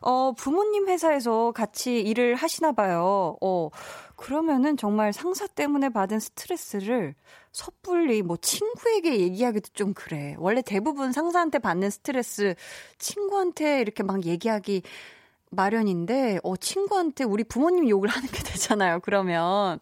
어, 부모님 회사에서 같이 일을 하시나 봐요. 어, 그러면은 정말 상사 때문에 받은 스트레스를 섣불리 뭐 친구에게 얘기하기도 좀 그래. 원래 대부분 상사한테 받는 스트레스 친구한테 이렇게 막 얘기하기 마련인데, 어, 친구한테 우리 부모님 욕을 하는 게 되잖아요, 그러면.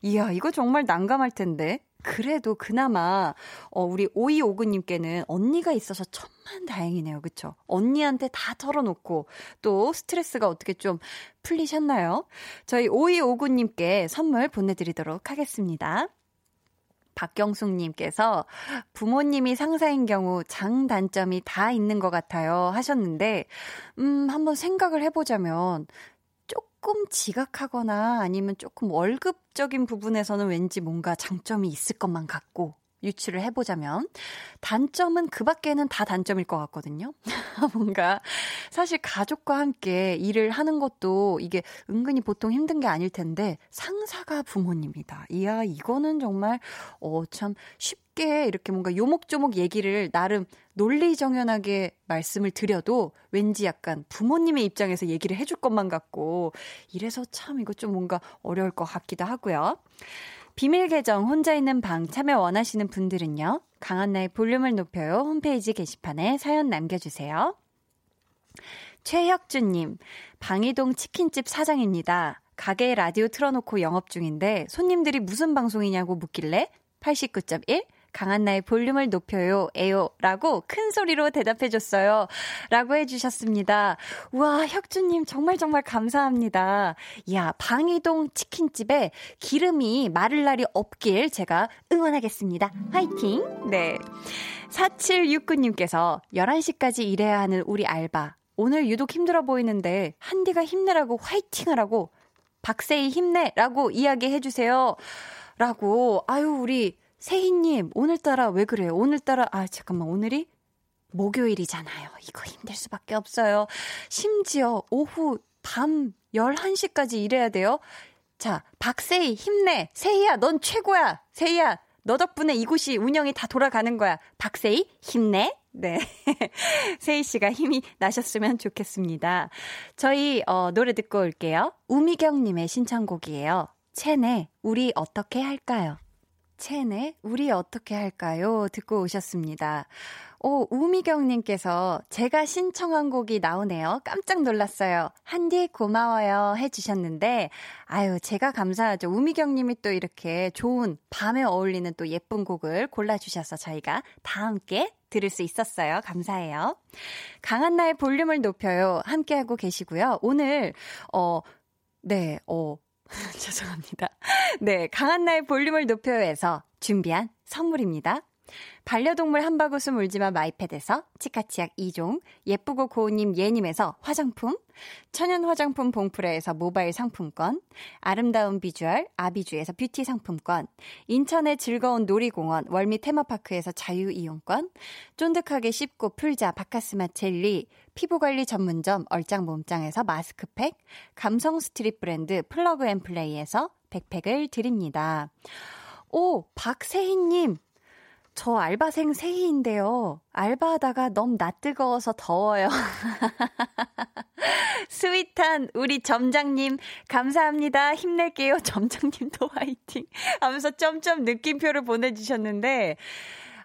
이야, 이거 정말 난감할 텐데. 그래도 그나마 어 우리 오이오구 님께는 언니가 있어서 천만 다행이네요. 그쵸? 언니한테 다 털어놓고 또 스트레스가 어떻게 좀 풀리셨나요? 저희 오이오구 님께 선물 보내 드리도록 하겠습니다. 박경숙님께서 부모님이 상사인 경우 장단점이 다 있는 것 같아요 하셨는데, 음, 한번 생각을 해보자면, 조금 지각하거나 아니면 조금 월급적인 부분에서는 왠지 뭔가 장점이 있을 것만 같고, 유추를 해보자면 단점은 그 밖에는 다 단점일 것 같거든요. 뭔가 사실 가족과 함께 일을 하는 것도 이게 은근히 보통 힘든 게 아닐 텐데 상사가 부모님이다. 이야 이거는 정말 어참 쉽게 이렇게 뭔가 요목조목 얘기를 나름 논리정연하게 말씀을 드려도 왠지 약간 부모님의 입장에서 얘기를 해줄 것만 같고 이래서 참 이거 좀 뭔가 어려울 것 같기도 하고요. 비밀 계정 혼자 있는 방 참여 원하시는 분들은요. 강한나의 볼륨을 높여요. 홈페이지 게시판에 사연 남겨주세요. 최혁준님, 방이동 치킨집 사장입니다. 가게 라디오 틀어놓고 영업 중인데 손님들이 무슨 방송이냐고 묻길래 89.1 강한 나의 볼륨을 높여요, 에요. 라고 큰 소리로 대답해줬어요. 라고 해주셨습니다. 우와, 혁주님 정말 정말 감사합니다. 야, 방이동 치킨집에 기름이 마를 날이 없길 제가 응원하겠습니다. 화이팅! 네. 4769님께서 11시까지 일해야 하는 우리 알바. 오늘 유독 힘들어 보이는데, 한디가 힘내라고 화이팅 하라고, 박세희 힘내라고 이야기해 주세요. 라고, 아유, 우리 세희님, 오늘따라 왜 그래요? 오늘따라, 아, 잠깐만, 오늘이 목요일이잖아요. 이거 힘들 수밖에 없어요. 심지어 오후 밤 11시까지 일해야 돼요. 자, 박세희, 힘내. 세희야, 넌 최고야. 세희야, 너 덕분에 이곳이 운영이 다 돌아가는 거야. 박세희, 힘내. 네. 세희 씨가 힘이 나셨으면 좋겠습니다. 저희, 어, 노래 듣고 올게요. 우미경님의 신청곡이에요. 채네, 우리 어떻게 할까요? 첸의 우리 어떻게 할까요? 듣고 오셨습니다. 오, 우미경님께서 제가 신청한 곡이 나오네요. 깜짝 놀랐어요. 한디 고마워요 해주셨는데, 아유, 제가 감사하죠. 우미경님이 또 이렇게 좋은 밤에 어울리는 또 예쁜 곡을 골라주셔서 저희가 다 함께 들을 수 있었어요. 감사해요. 강한나의 볼륨을 높여요. 함께하고 계시고요. 오늘, 어, 네, 어, 죄송합니다. 네, 강한나의 볼륨을 높여서 준비한 선물입니다. 반려동물 한바구스 물지마 마이패드에서 치카치약 2종, 예쁘고 고운님 예님에서 화장품, 천연 화장품 봉프레에서 모바일 상품권, 아름다운 비주얼 아비주에서 뷰티 상품권, 인천의 즐거운 놀이공원 월미 테마파크에서 자유이용권, 쫀득하게 씹고 풀자 박카스맛 젤리, 피부관리 전문점 얼짱 몸짱에서 마스크팩, 감성 street 브랜드 플러그 앤 플레이에서 백팩을 드립니다. 오, 박세희님, 저 알바생 세희인데요. 알바하다가 너무 낯뜨거워서 더워요. sweet한 우리 점장님, 감사합니다. 힘낼게요. 점장님도 화이팅. 하면서 점점 느낌표를 보내주셨는데,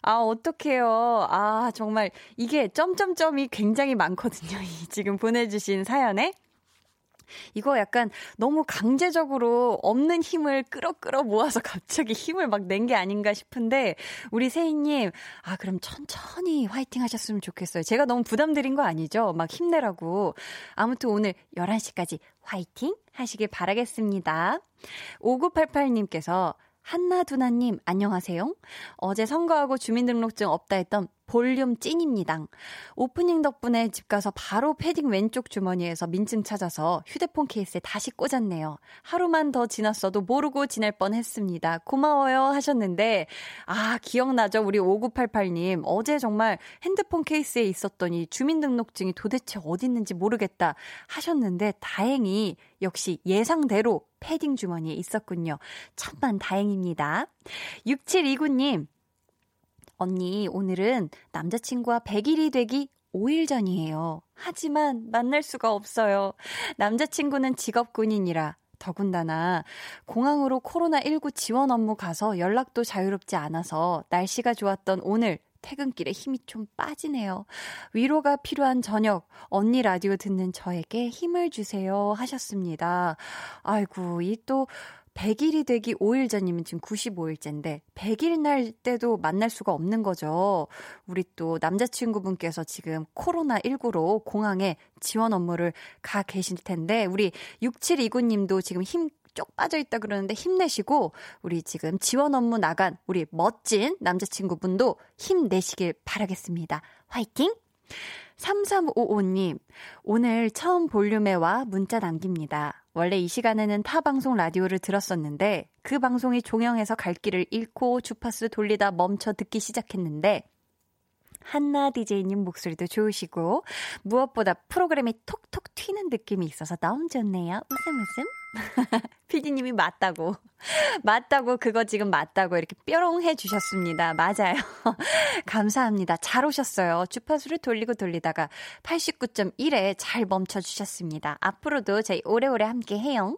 아, 어떡해요. 아, 정말 이게 점점점이 굉장히 많거든요. 이 지금 보내주신 사연에. 이거 약간 너무 강제적으로 없는 힘을 끌어끌어 모아서 갑자기 힘을 막 낸 게 아닌가 싶은데 우리 세희님 아 그럼 천천히 화이팅 하셨으면 좋겠어요. 제가 너무 부담드린 거 아니죠? 막 힘내라고. 아무튼 오늘 11시까지 화이팅 하시길 바라겠습니다. 5988님께서 한나두나님, 안녕하세요. 어제 선거하고 주민등록증 없다 했던 볼륨 찐입니다. 오프닝 덕분에 집 가서 바로 패딩 왼쪽 주머니에서 민증 찾아서 휴대폰 케이스에 다시 꽂았네요. 하루만 더 지났어도 모르고 지낼 뻔 했습니다. 고마워요 하셨는데, 아, 기억나죠? 우리 5988님. 어제 정말 핸드폰 케이스에 있었던 이 주민등록증이 도대체 어디 있는지 모르겠다 하셨는데, 다행히 역시 예상대로 패딩 주머니에 있었군요. 천만 다행입니다. 6729님, 언니, 오늘은 남자친구와 100일이 되기 5일 전이에요. 하지만 만날 수가 없어요. 남자친구는 직업군인이라 더군다나 공항으로 코로나19 지원 업무 가서 연락도 자유롭지 않아서 날씨가 좋았던 오늘 퇴근길에 힘이 좀 빠지네요. 위로가 필요한 저녁, 언니 라디오 듣는 저에게 힘을 주세요 하셨습니다. 아이고, 이 또 100일이 되기 5일 전이면 지금 95일째인데 100일 날 때도 만날 수가 없는 거죠. 우리 또 남자친구분께서 지금 코로나19로 공항에 지원 업무를 가 계실 텐데 우리 6729님도 지금 힘 쪽 빠져 있다 그러는데 힘내시고 우리 지금 지원 업무 나간 우리 멋진 남자친구분도 힘내시길 바라겠습니다. 화이팅! 3355님, 오늘 처음 볼륨에 와 문자 남깁니다. 원래 이 시간에는 타 방송 라디오를 들었었는데 그 방송이 종영해서 갈 길을 잃고 주파수 돌리다 멈춰 듣기 시작했는데 한나 DJ님 목소리도 좋으시고 무엇보다 프로그램이 톡톡 튀는 느낌이 있어서 너무 좋네요. 웃음 웃음. 피디님이 맞다고. 맞다고 그거 지금 맞다고 이렇게 뾰롱 해 주셨습니다. 맞아요. 감사합니다. 잘 오셨어요. 주파수를 돌리고 돌리다가 89.1에 잘 멈춰 주셨습니다. 앞으로도 저희 오래오래 함께 해요.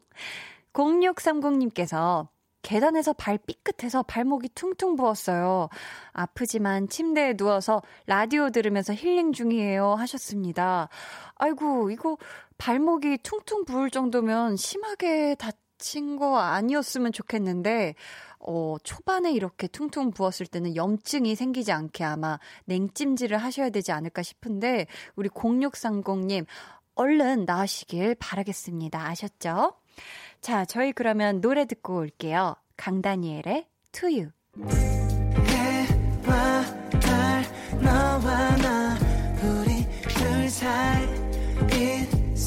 0630님께서 계단에서 발 삐끗해서 발목이 퉁퉁 부었어요. 아프지만 침대에 누워서 라디오 들으면서 힐링 중이에요. 하셨습니다. 아이고, 이거 발목이 퉁퉁 부을 정도면 심하게 다친 거 아니었으면 좋겠는데, 어, 초반에 이렇게 퉁퉁 부었을 때는 염증이 생기지 않게 아마 냉찜질을 하셔야 되지 않을까 싶은데, 우리 0630님, 얼른 나으시길 바라겠습니다. 아셨죠? 자, 저희 그러면 노래 듣고 올게요. 강다니엘의 You.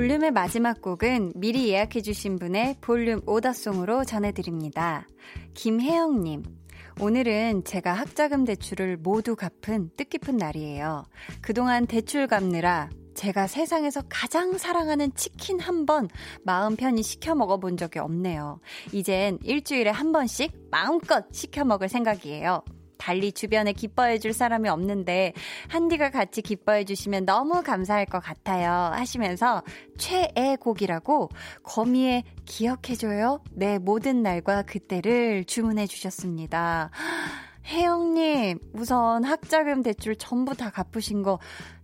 볼륨의 마지막 곡은 미리 예약해주신 분의 볼륨 오다송으로 전해드립니다. 김혜영님, 오늘은 제가 학자금 대출을 모두 갚은 뜻깊은 날이에요. 그동안 대출 갚느라 제가 세상에서 가장 사랑하는 치킨 한 번 마음 편히 시켜 먹어본 적이 없네요. 이젠 일주일에 한 번씩 마음껏 시켜 먹을 생각이에요. 달리 주변에 기뻐해 줄 사람이 없는데 한디가 같이 기뻐해 주시면 너무 감사할 것 같아요 하시면서 최애 곡이라고 거미의 기억해 줘요 내 모든 날과 그때를 주문해 주셨습니다. 혜영님 우선 학자금 대출 전부 다 갚으신 거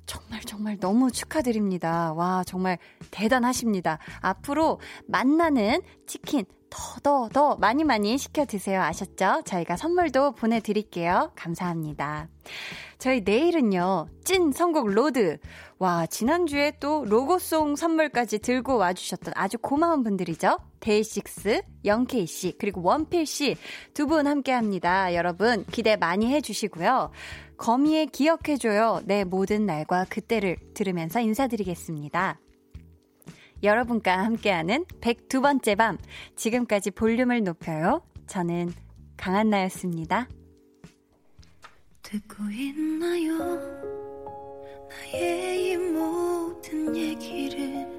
정말 정말 너무 축하드립니다. 와, 정말 대단하십니다. 앞으로 만나는 치킨 더, 더, 더 많이 많이 시켜 드세요. 아셨죠? 저희가 선물도 보내드릴게요. 감사합니다. 저희 내일은요, 찐 선곡 로드. 와, 지난주에 또 로고송 선물까지 들고 와주셨던 아주 고마운 분들이죠. 데이식스, 영케이씨, 그리고 원필씨 두 분 함께 합니다. 여러분, 기대 많이 해주시고요. 거미의 기억해줘요. 내 모든 날과 그때를 들으면서 인사드리겠습니다. 여러분과 함께하는 102번째 밤. 지금까지 볼륨을 높여요. 저는 강한나였습니다. 듣고 있나요? 나의 이 모든 얘기를 길.